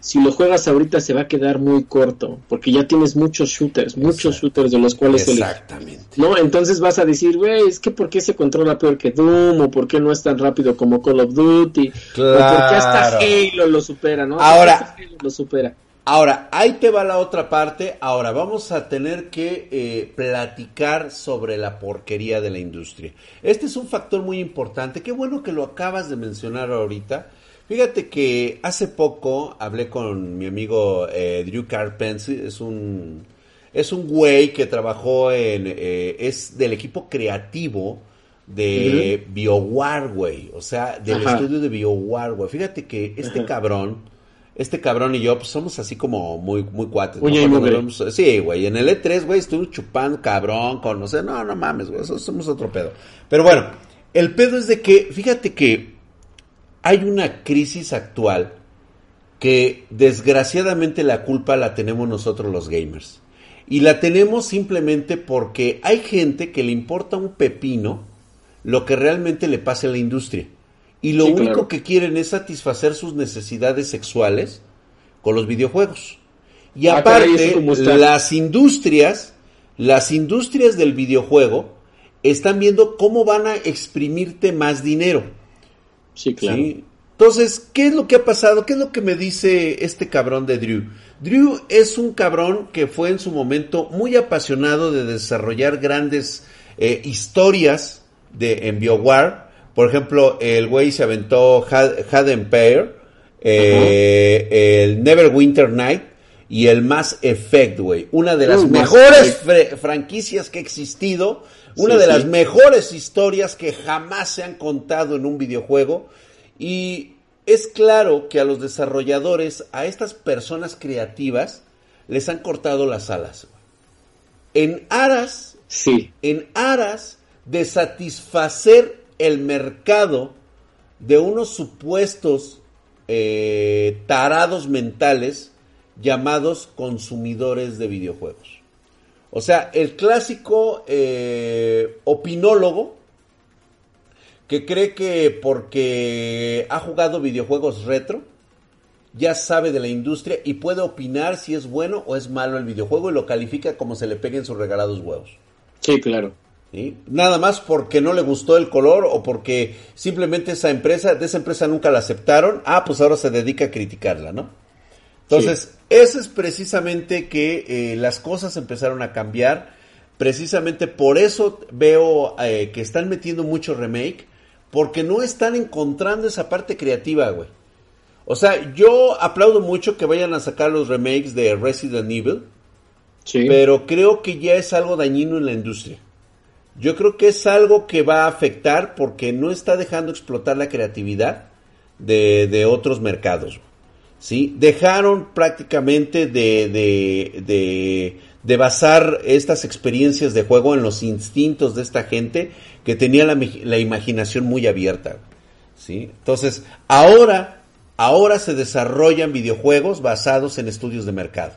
si lo juegas ahorita se va a quedar muy corto, porque ya tienes muchos shooters, muchos shooters de los cuales. Exactamente. ¿no? Entonces vas a decir, güey, es que ¿por qué se controla peor que Doom? ¿O por qué no es tan rápido como Call of Duty? ¿O por qué hasta Claro. Halo lo supera, no? Ahora- Hasta Halo lo supera. Ahora, ahí te va la otra parte. Ahora, vamos a tener que eh, platicar sobre la porquería de la industria. Este es un factor muy importante. Qué bueno que lo acabas de mencionar ahorita. Fíjate que hace poco hablé con mi amigo eh, Drew Carpenter. Es un, es un güey que trabajó en... eh, es del equipo creativo de BioWare, güey. O sea, del Ajá. estudio de BioWare, güey. Fíjate que este cabrón este cabrón y yo, pues somos así como muy, muy cuates. ¿no? Vemos- sí, güey. En el E3, güey, estuvimos chupando cabrón, con, no sé, no, no mames, güey, somos otro pedo. Pero bueno, el pedo es de que, fíjate que hay una crisis actual que desgraciadamente la culpa la tenemos nosotros los gamers. Y la tenemos simplemente porque hay gente que le importa un pepino lo que realmente le pasa a la industria. Y lo Sí, único claro. que quieren es satisfacer sus necesidades sexuales con los videojuegos. Y Ah, aparte, las industrias, las industrias del videojuego están viendo cómo van a exprimirte más dinero. Sí, claro. ¿sí? Entonces, ¿qué es lo que ha pasado? ¿Qué es lo que me dice este cabrón de Drew? Drew es un cabrón que fue en su momento muy apasionado de desarrollar grandes eh, historias de, en BioWare. Por ejemplo, el güey se aventó Had, Empire, eh, el Neverwinter Night y el Mass Effect, güey. Una de las Uh, mejores franquicias que ha existido, una Sí, de sí. las mejores historias que jamás se han contado en un videojuego. Y es claro que a los desarrolladores, a estas personas creativas, les han cortado las alas. En aras, Sí. en aras de satisfacer el mercado de unos supuestos eh, tarados mentales llamados consumidores de videojuegos. O sea, el clásico eh, opinólogo que cree que porque ha jugado videojuegos retro, ya sabe de la industria y puede opinar si es bueno o es malo el videojuego y lo califica como se le peguen sus regalados huevos. Sí, claro. ¿Sí? Nada más porque no le gustó el color o porque simplemente esa empresa, de esa empresa nunca la aceptaron, ah, pues ahora se dedica a criticarla, ¿no? Entonces, eso es precisamente que eh, las cosas empezaron a cambiar. Precisamente por eso veo eh, que están metiendo mucho remake, porque no están encontrando esa parte creativa, güey. O sea, yo aplaudo mucho que vayan a sacar los remakes de Resident Evil, Sí. pero creo que ya es algo dañino en la industria. Yo creo que es algo que va a afectar porque no está dejando explotar la creatividad de, de otros mercados. ¿sí? Dejaron prácticamente de, de, de, de basar estas experiencias de juego en los instintos de esta gente que tenía la, la imaginación muy abierta. ¿sí? Entonces, ahora, ahora se desarrollan videojuegos basados en estudios de mercado.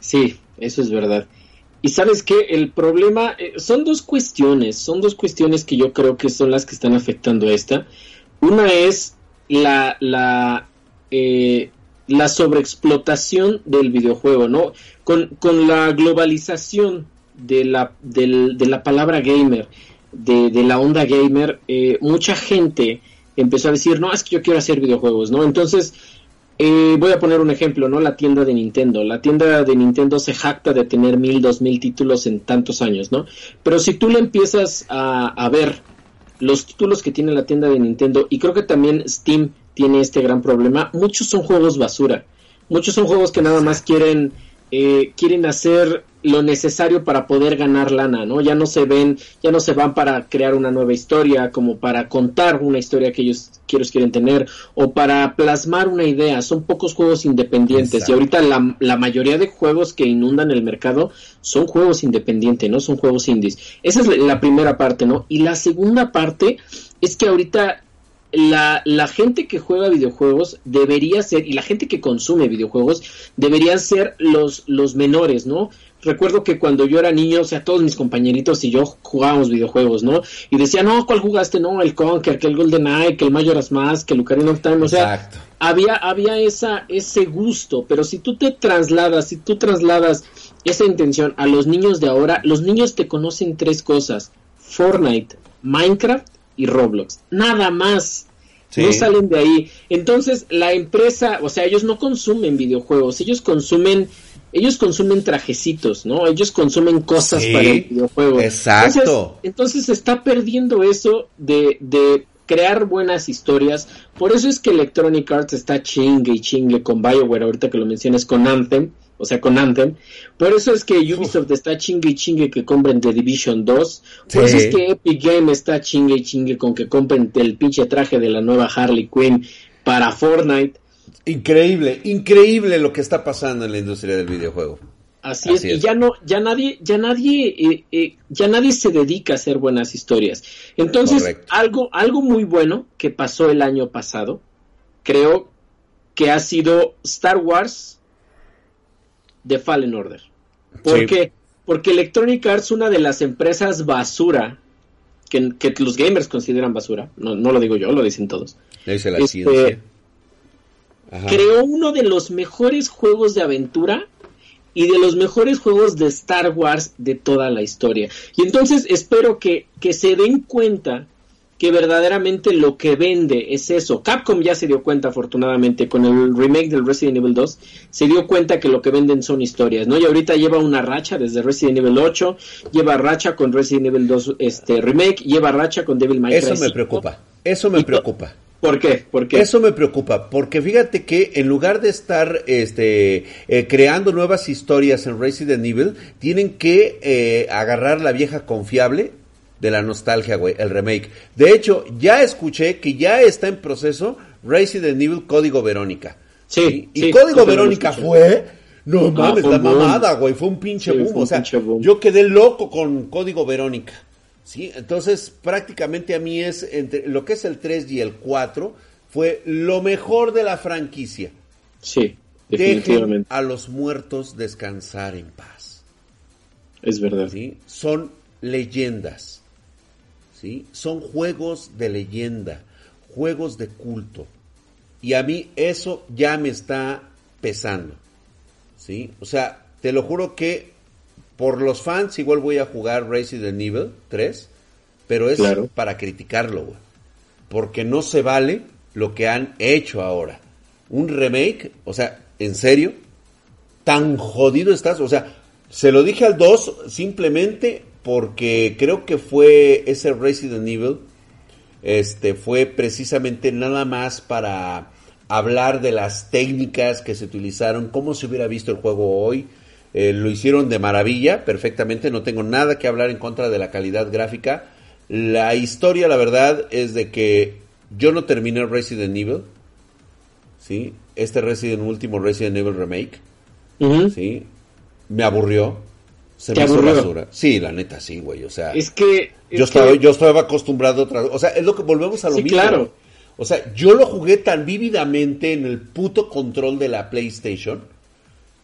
Sí, eso es verdad. Y sabes que el problema eh, son dos cuestiones, son dos cuestiones que yo creo que son las que están afectando a esta. Una es la la eh, la sobreexplotación del videojuego, ¿no? Con, con la globalización de la, de la palabra gamer, de, de la onda gamer, eh, mucha gente empezó a decir, no, es que yo quiero hacer videojuegos, ¿no? Entonces, eh, voy a poner un ejemplo, ¿no? La tienda de Nintendo. La tienda de Nintendo se jacta de tener mil, dos mil títulos en tantos años, ¿no? Pero si tú le empiezas a, a ver los títulos que tiene la tienda de Nintendo, y creo que también Steam tiene este gran problema, muchos son juegos basura. Muchos son juegos que nada más quieren, eh, quieren hacer lo necesario para poder ganar lana, ¿no? Ya no se ven, ya no se van para crear una nueva historia, como para contar una historia que ellos, que ellos quieren tener, o para plasmar una idea. Son pocos juegos independientes. Exacto. Y ahorita la, la mayoría de juegos que inundan el mercado son juegos independientes, ¿no? Son juegos indies. Esa es la, la primera parte, ¿no? Y la segunda parte es que ahorita la, la gente que juega videojuegos debería ser, y la gente que consume videojuegos, deberían ser los, los menores, ¿no? Recuerdo que cuando yo era niño, o sea, todos mis compañeritos y yo jugábamos videojuegos, ¿no? Y decían, no, ¿cuál jugaste? No, el Conker, que el GoldenEye, que el Majora's Mask, que el Ocarina of Time, o sea, Exacto. había, había esa, ese gusto, pero si tú te trasladas, si tú trasladas esa intención a los niños de ahora, los niños te conocen tres cosas, Fortnite, Minecraft y Roblox, nada más. Sí. No salen de ahí. Entonces, la empresa, o sea, ellos no consumen videojuegos, ellos consumen, ellos consumen trajecitos, ¿no? Ellos consumen cosas Sí, para el videojuego. exacto. Entonces, entonces se está perdiendo eso de, de crear buenas historias. Por eso es que Electronic Arts está chingue y chingue con BioWare, ahorita que lo mencionas con Anthem, o sea, con Anthem. Por eso es que Ubisoft está chingue y chingue que compren The Division 2. Por Sí. eso es que Epic Game está chingue y chingue con que compren el pinche traje de la nueva Harley Quinn para Fortnite. Increíble, increíble lo que está pasando en la industria del videojuego. Así, Así es, es. y ya no, ya nadie, ya nadie, eh, eh, ya nadie se dedica a hacer buenas historias. Entonces, Correcto. algo, algo muy bueno que pasó el año pasado, creo que ha sido Star Wars The Fallen Order. ¿Por Sí. qué? Porque Electronic Arts, una de las empresas basura, que, que los gamers consideran basura, no, no lo digo yo, lo dicen todos, dice la Este, ciencia. Ajá. creó uno de los mejores juegos de aventura y de los mejores juegos de Star Wars de toda la historia. Y entonces espero que, que se den cuenta que verdaderamente lo que vende es eso. Capcom ya se dio cuenta afortunadamente con el remake del Resident Evil 2, se dio cuenta que lo que venden son historias, ¿no? Y ahorita lleva una racha desde Resident Evil 8, lleva racha con Resident Evil 2 este remake, lleva racha con Devil May Cry Eso me 5. preocupa. Eso me preocupa. ¿Por qué? ¿Por qué? Eso me preocupa, porque fíjate que en lugar de estar este, eh, creando nuevas historias en Resident Evil, tienen que eh, agarrar la vieja confiable de la nostalgia, güey, el remake. De hecho, ya escuché que ya está en proceso Resident Evil Código Verónica. Sí, Y sí, Código Verónica fue... No mames, fue la mamada, güey, fue un pinche Sí, boom. un o sea, boom. yo quedé loco con Código Verónica. Sí, entonces prácticamente a mí es entre lo que es el 3 y el 4 fue lo mejor de la franquicia. Sí, Dejen definitivamente. a los muertos descansar en paz. Es verdad. ¿sí? Son leyendas. ¿sí? Son juegos de leyenda, juegos de culto. Y a mí eso ya me está pesando. ¿sí? O sea, te lo juro que por los fans igual voy a jugar Resident Evil 3, pero es Claro. para criticarlo, güey. Porque no se vale lo que han hecho ahora. Un remake, o sea, ¿en serio? ¿Tan jodido estás? O sea, se lo dije al 2 simplemente porque creo que fue ese Resident Evil, este, fue precisamente nada más para hablar de las técnicas que se utilizaron, cómo se hubiera visto el juego hoy. Eh, lo hicieron de maravilla, perfectamente, no tengo nada que hablar en contra de la calidad gráfica. La historia, la verdad, es de que yo no terminé Resident Evil, ¿sí? Este Resident último Resident Evil Remake. ¿sí? Me aburrió. Se ¿Te me hizo aburrió? basura. Sí, la neta, sí, güey. O sea, Es que. es yo, estaba, que- yo estaba acostumbrado a otra O sea, es lo que volvemos a lo Sí, mismo. claro. O sea, yo lo jugué tan vívidamente en el puto control de la PlayStation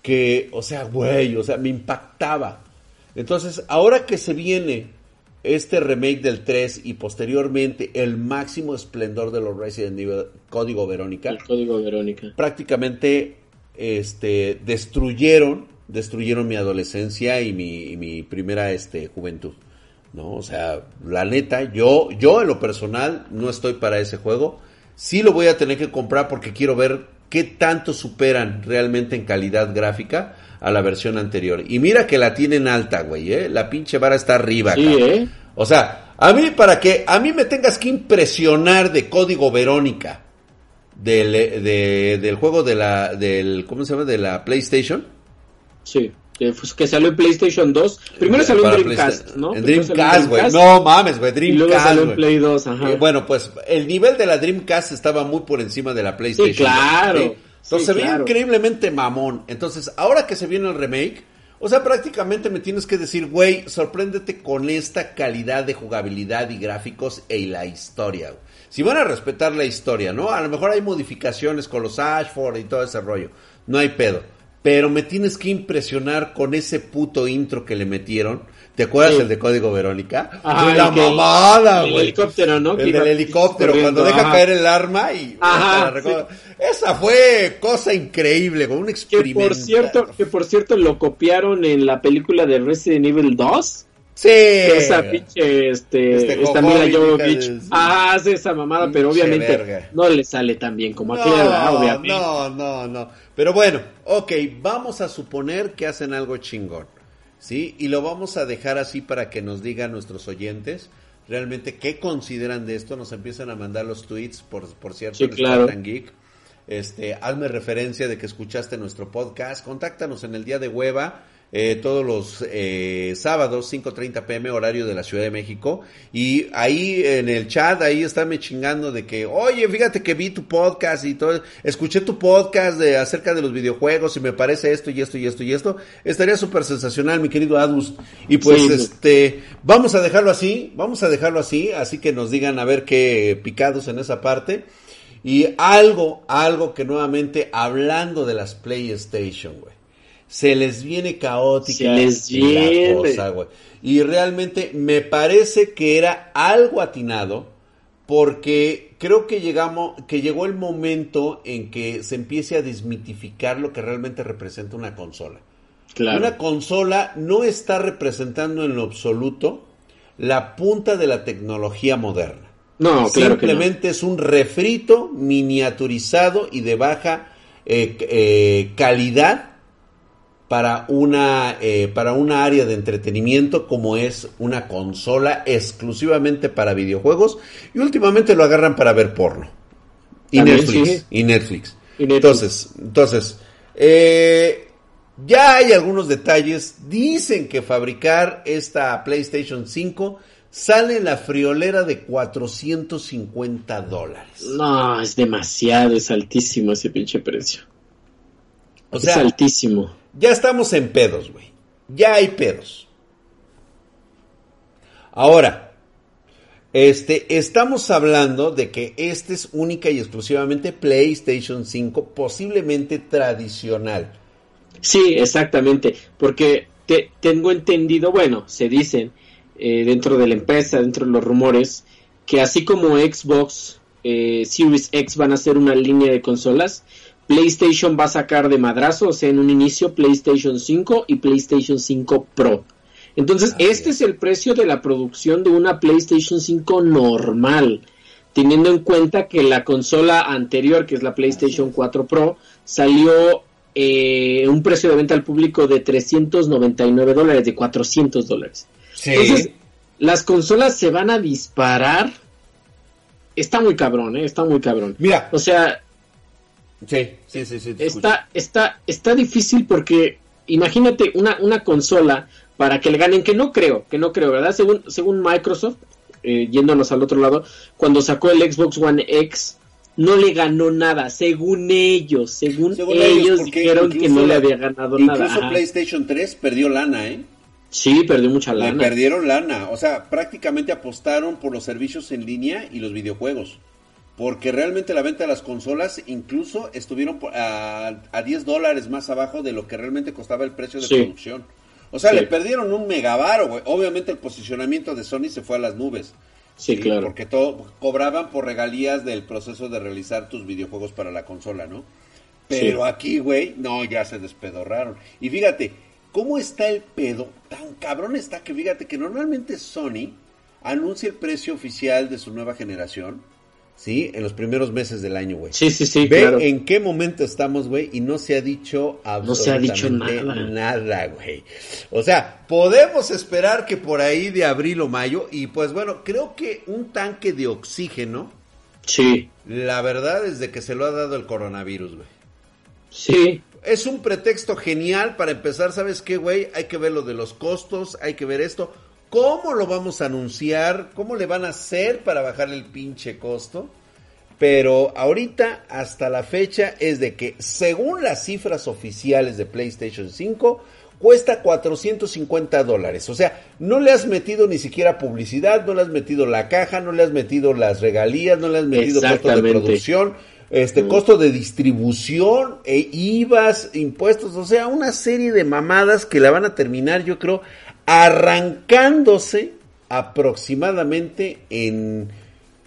que, o sea, güey, o sea, me impactaba. Entonces, ahora que se viene este remake del 3 y posteriormente el máximo esplendor de los Resident Evil Código Verónica, El código Verónica. prácticamente este, destruyeron destruyeron mi adolescencia y mi, y mi primera este, juventud. ¿no? O sea, la neta, yo, yo en lo personal no estoy para ese juego. Sí lo voy a tener que comprar porque quiero ver qué tanto superan realmente en calidad gráfica a la versión anterior. Y mira que la tienen alta, güey, ¿eh? La pinche vara está arriba. Sí. ¿eh? O sea, a mí para que a mí me tengas que impresionar de código Verónica del, de- del juego de la del ¿cómo se llama? de la PlayStation. Sí. Que, fue- que salió en PlayStation 2. Primero salió en Dreamcast. ¿no? En Dreamcast, güey. No mames, güey, Y luego Dreamcast. salió en. Play 2, ajá. Eh, bueno, pues el nivel de la Dreamcast estaba muy por encima de la PlayStation. Sí, claro. ¿sí? Entonces Sí, se veía claro. increíblemente mamón. Entonces, ahora que se viene el remake, o sea, prácticamente me tienes que decir, güey, sorpréndete con esta calidad de jugabilidad y gráficos e la historia. Si van a respetar la historia, ¿no? A lo mejor hay modificaciones con los Ashford y todo ese rollo. No hay pedo. Pero me tienes que impresionar con ese puto intro que le metieron. ¿Te acuerdas Sí. el de Código Verónica? Ajá, la el que- mamada, el güey. helicóptero, ¿no? Que El del helicóptero, cuando deja ajá. caer el arma y... Ajá, la recoge. Esa fue cosa increíble, un Que experimento. por cierto, que por cierto lo copiaron en la película de Resident Evil 2. Sí. Que esa pinche, este, Este esta Jojovich, Jovovich, de- ah, hace esa mamada, pero obviamente verga. no le sale tan bien como aquella. No, obviamente. no, no, no. Pero bueno, ok, vamos a suponer que hacen algo chingón, ¿sí? Y lo vamos a dejar así para que nos digan nuestros oyentes realmente qué consideran de esto. Nos empiezan a mandar los tweets, por, por cierto, Sí, en claro. Geek. Este, hazme referencia de que escuchaste nuestro podcast. Contáctanos en el día de hueva. Eh, todos los eh, sábados 5.30 pm horario de la Ciudad de México. Y ahí en el chat ahí me chingando de que oye fíjate que vi tu podcast y todo escuché tu podcast de acerca de los videojuegos y me parece esto y esto y esto y esto estaría súper sensacional mi querido Adus. Y pues sí. este vamos a dejarlo así vamos a dejarlo así así que nos digan a ver qué picados en esa parte. Y algo, algo que nuevamente, hablando de las PlayStation, güey, se les viene caótica Se les la cosa, güey. Y realmente me parece que era algo atinado, porque creo que llegamos, que llegó el momento en que se empiece a desmitificar lo que realmente representa una consola. Claro. Una consola no está representando en lo absoluto la punta de la tecnología moderna. No, claro que no. Simplemente es un refrito miniaturizado y de baja eh, eh, calidad para una eh, para una área de entretenimiento como es una consola exclusivamente para videojuegos y últimamente lo agarran para ver porno y Netflix sí. y Netflix Y Netflix. entonces entonces eh, ya hay algunos detalles dicen que fabricar esta PlayStation 5 sale en la friolera de 450 dólares No, es demasiado, es altísimo ese pinche precio. o es altísimo. Ya estamos en pedos, güey. Ya hay pedos. Ahora, este, estamos hablando de que este es única y exclusivamente PlayStation 5, posiblemente tradicional. Sí, exactamente, porque te, tengo entendido, bueno, se dicen eh, dentro de la empresa, dentro de los rumores, que así como Xbox eh, Series X van a ser una línea de consolas, PlayStation va a sacar de madrazo, o sea, en un inicio PlayStation 5 y PlayStation 5 Pro. Entonces, este es el precio de la producción de una PlayStation 5 normal, teniendo en cuenta que la consola anterior, que es la PlayStation 4 Pro, salió eh, un precio de venta al público de 399 dólares, de 400 dólares. Entonces, las consolas se van a disparar. Está muy cabrón, ¿eh? Está muy cabrón. Mira, O sea, sí, sí, sí, sí. te está, está, está difícil porque imagínate una, una consola para que le ganen, que no creo, que no creo, ¿verdad? Según, según Microsoft, eh, yéndonos al otro lado, cuando sacó el Xbox One X, no le ganó nada, según ellos, según, Según ellos, dijeron que incluso no le había ganado Incluso nada. Ajá. PlayStation 3 perdió lana, ¿eh? Sí, perdió mucha Le lana. perdieron lana. O sea, prácticamente apostaron por los servicios en línea y los videojuegos. Porque realmente la venta de las consolas incluso estuvieron a, a 10 dólares más abajo de lo que realmente costaba el precio de Sí. producción. O sea, Sí. le perdieron un megavaro, güey. Obviamente el posicionamiento de Sony se fue a las nubes. Sí, claro. Porque todo, cobraban por regalías del proceso de realizar tus videojuegos para la consola, ¿no? Pero aquí, güey, no, ya se despedorraron. Y fíjate, ¿cómo está el pedo? Tan cabrón está que fíjate que normalmente Sony anuncia el precio oficial de su nueva generación, ¿sí? En los primeros meses del año, güey. Sí, sí, sí, Ve claro. en qué momento estamos, güey, y no se ha dicho No se ha dicho absolutamente nada. nada, güey. O sea, podemos esperar que por ahí de abril o mayo, y pues bueno, creo que un tanque de oxígeno, Sí, la verdad es de que se lo ha dado el coronavirus, güey. sí, Es un pretexto genial para empezar, ¿sabes qué, güey? Hay que ver lo de los costos, hay que ver esto. ¿Cómo lo vamos a anunciar? ¿Cómo le van a hacer para bajar el pinche costo? Pero ahorita, hasta la fecha, es de que según las cifras oficiales de PlayStation 5, cuesta 450 dólares. O sea, no le has metido ni siquiera publicidad, no le has metido la caja, no le has metido las regalías, no le has metido costos de producción, este costo de distribución, e IVAs, impuestos, o sea, una serie de mamadas que la van a terminar, yo creo, arrancándose aproximadamente en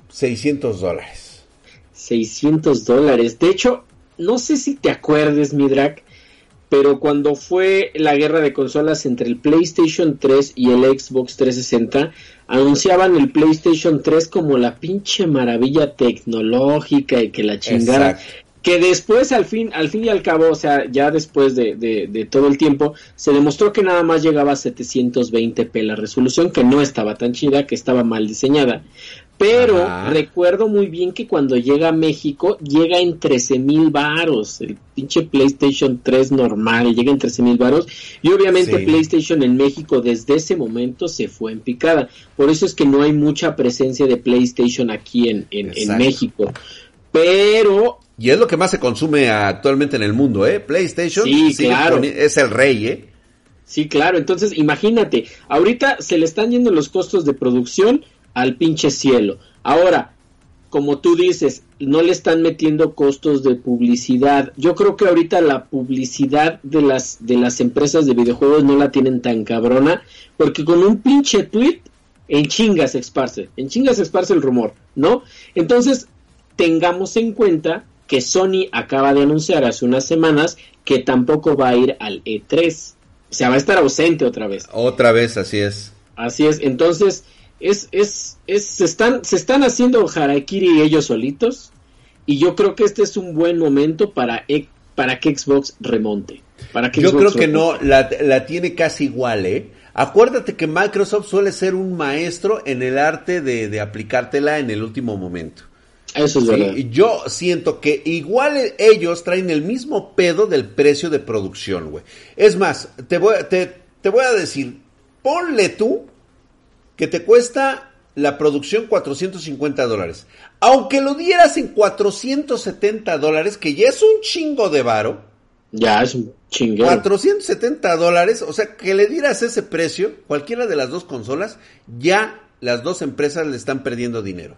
600 dólares. 600 dólares. De hecho, no sé si te acuerdes, Midrak, pero cuando fue la guerra de consolas entre el PlayStation 3 y el Xbox 360, anunciaban el PlayStation 3 como la pinche maravilla tecnológica y que la chingara. Exacto. Que después, al fin, al fin y al cabo, o sea, ya después de, de- de todo el tiempo, se demostró que nada más llegaba a 720p la resolución, que no estaba tan chida, que estaba mal diseñada. Pero recuerdo muy bien que cuando llega a México, llega en 13 mil varos. El pinche PlayStation 3 normal llega en 13 mil varos. Y obviamente Sí. PlayStation en México desde ese momento se fue en picada. Por eso es que no hay mucha presencia de PlayStation aquí en, en. México. Pero Y es lo que más se consume actualmente en el mundo, ¿eh? PlayStation Sí, claro. es el rey, ¿eh? Sí, claro. Entonces, imagínate, ahorita se le están yendo los costos de producción al pinche cielo. Ahora, como tú dices, no le están metiendo costos de publicidad. Yo creo que ahorita la publicidad de las de las empresas de videojuegos no la tienen tan cabrona, porque con un pinche tweet en chingas se esparce, en chingas se esparce el rumor, ¿no? Entonces, tengamos en cuenta que Sony acaba de anunciar hace unas semanas que tampoco va a ir al E3. O sea, va a estar ausente otra vez. Otra vez, así es. Así es. Entonces, es, es, es, se están, se están haciendo harakiri ellos solitos. Y yo creo que este es un buen momento para, e- para que Xbox remonte. Para que Yo Xbox creo que remonte. no, la, la tiene casi igual, ¿eh? Acuérdate que Microsoft suele ser un maestro en el arte de, de aplicártela en el último momento. Eso es Sí, verdad. yo siento que igual ellos traen el mismo pedo del precio de producción, güey. Es más, te voy, te, te voy a decir, ponle tú que te cuesta la producción 450 dólares. Aunque lo dieras en 470 dólares, que ya es un chingo de varo, Ya, es un chinguero. 470 dólares, o sea, que le dieras ese precio, cualquiera de las dos consolas, ya las dos empresas le están perdiendo dinero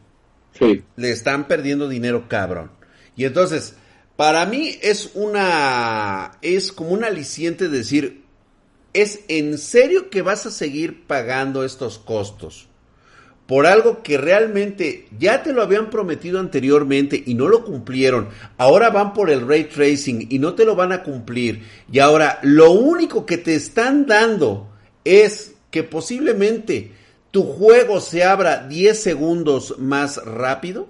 Le están perdiendo dinero cabrón. Y entonces, para mí es una, es como un aliciente decir, ¿es en serio que vas a seguir pagando estos costos? Por algo que realmente ya te lo habían prometido anteriormente y no lo cumplieron. Ahora van por el ray tracing y no te lo van a cumplir. Y ahora lo único que te están dando es que posiblemente tu juego se abra 10 segundos más rápido.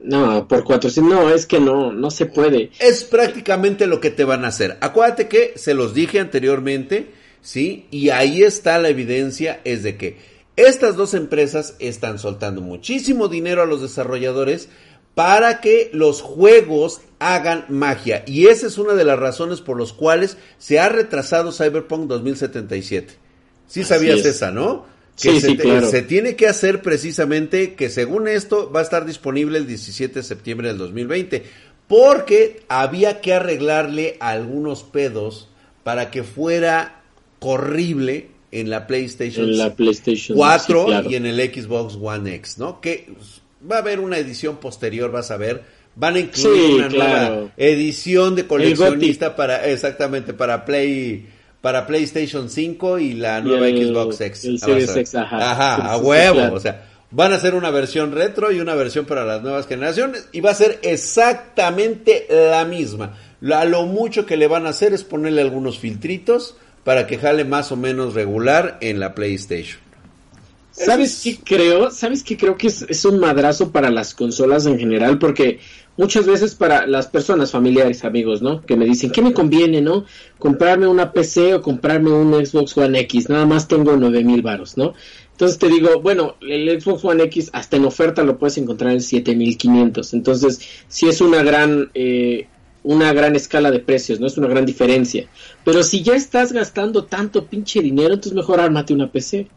No, por 400, no, es que no, no se puede. Es prácticamente lo que te van a hacer. Acuérdate que se los dije anteriormente, ¿sí? Y ahí está la evidencia, es de que estas dos empresas están soltando muchísimo dinero a los desarrolladores para que los juegos hagan magia. Y esa es una de las razones por las cuales se ha retrasado Cyberpunk 2077. Sí Así sabías es. esa, ¿no? Sí, Que se, sí, te- claro. se tiene que hacer precisamente que según esto va a estar disponible el 17 de septiembre del 2020 porque había que arreglarle algunos pedos para que fuera corrible en la PlayStation En la PlayStation 4 sí, claro. y en el Xbox One X, ¿no? Que va a haber una edición posterior, vas a ver. Van a incluir una claro. nueva edición de coleccionista para exactamente para Play para PlayStation 5 y la Y nueva el- Xbox X. el Ah, Series. X, ajá. Ajá, Sí, a sí, huevo, claro. o sea, Van a hacer una versión retro y una versión para las nuevas generaciones y va a ser exactamente la misma. A lo mucho que le van a hacer es ponerle algunos filtritos para que jale más o menos regular en la PlayStation. ¿Sabes qué creo? ¿Sabes qué creo que es, es, un madrazo para las consolas en general? Porque muchas veces para las personas, familiares, amigos, ¿no? Que me dicen, ¿qué me conviene, no? Comprarme una PC o comprarme un Xbox One X. Nada más tengo 9000 mil varos, ¿no? Entonces te digo, bueno, el Xbox One X hasta en oferta lo puedes encontrar en 7500. Entonces, sí es una gran, eh, una gran escala de precios, ¿no? Es una gran diferencia. Pero si ya estás gastando tanto pinche dinero, entonces mejor ármate una PC.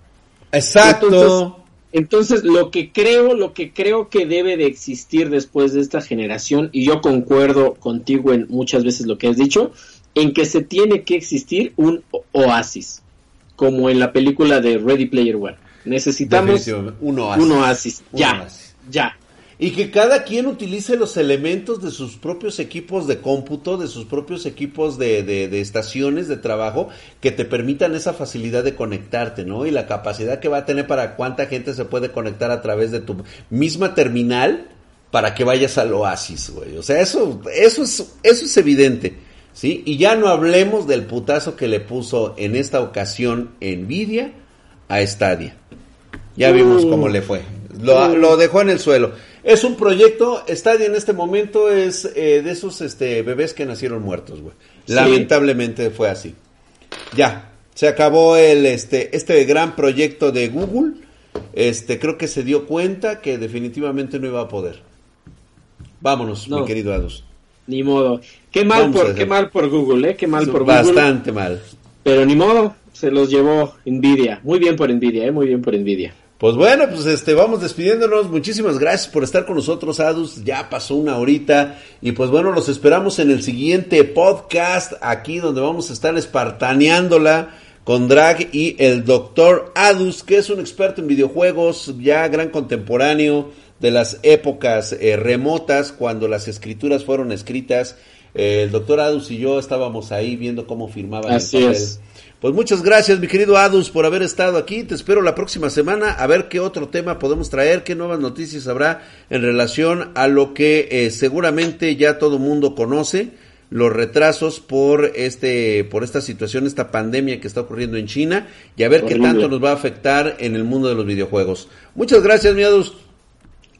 Exacto. Entonces, entonces, lo que creo, lo que creo que debe de existir después de esta generación, y yo concuerdo contigo en muchas veces lo que has dicho, en que se tiene que existir un oasis, como en la película de Ready Player One. Necesitamos un oasis. Un oasis. Un ya, oasis. ya. Y que cada quien utilice los elementos de sus propios equipos de cómputo, de sus propios equipos de, de, de, estaciones de trabajo, que te permitan esa facilidad de conectarte, ¿no? Y la capacidad que va a tener para cuánta gente se puede conectar a través de tu misma terminal para que vayas al oasis, güey. O sea, eso, eso es, eso es evidente, ¿sí? Y ya no hablemos del putazo que le puso en esta ocasión Nvidia a Stadia. Ya vimos cómo le fue. Lo, lo, dejó en el suelo. Es un proyecto, Stadia en este momento es eh, de esos este, bebés que nacieron muertos, güey. Sí. Lamentablemente fue así. Ya, se acabó el este este gran proyecto de Google. Este, creo que se dio cuenta que definitivamente no iba a poder. Vámonos, no, mi querido Adus. Ni modo. Qué mal Vamos por qué mal por Google, eh, qué mal por Bastante Google. Bastante mal. Pero ni modo, se los llevó Nvidia. Muy bien por Nvidia, eh, muy bien por Nvidia. Pues bueno, pues este, vamos despidiéndonos. Muchísimas gracias por estar con nosotros, Adus. Ya pasó una horita. Y pues bueno, los esperamos en el siguiente podcast, aquí donde vamos a estar espartaneándola con Drag y el doctor Adus, que es un experto en videojuegos, ya gran contemporáneo de las épocas eh, remotas, cuando las escrituras fueron escritas. Eh, el doctor Adus y yo estábamos ahí viendo cómo firmaban Así el papel. Es. Pues muchas gracias, mi querido Adus, por haber estado aquí. Te espero la próxima semana a ver qué otro tema podemos traer, qué nuevas noticias habrá en relación a lo que eh, seguramente ya todo mundo conoce, los retrasos por este por esta situación, esta pandemia que está ocurriendo en China y a ver qué tanto nos va a afectar en el mundo de los videojuegos. Muchas gracias, mi Adus.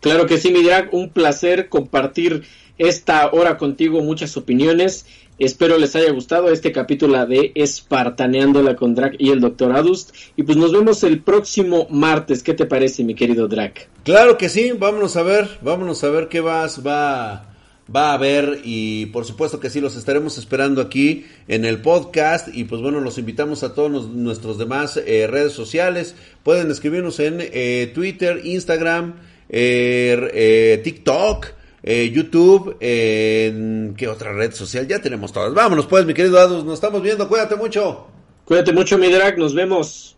Claro que sí, mi drag, un placer compartir esta hora contigo, muchas opiniones. Espero les haya gustado este capítulo de Espartaneándola con Drac y el Dr. Adust. Y pues nos vemos el próximo martes. ¿Qué te parece, mi querido Drac? Claro que sí, vámonos a ver, vámonos a ver qué vas, va, va a haber. Y por supuesto que sí, los estaremos esperando aquí en el podcast. Y pues bueno, los invitamos a todos nuestros demás eh, redes sociales. Pueden escribirnos en eh, Twitter, Instagram, eh, TikTok. Eh, YouTube, eh, ¿qué otra red social? Ya tenemos todas. Vámonos pues, mi querido Adus, nos estamos viendo, cuídate mucho. Cuídate mucho, mi drag, nos vemos.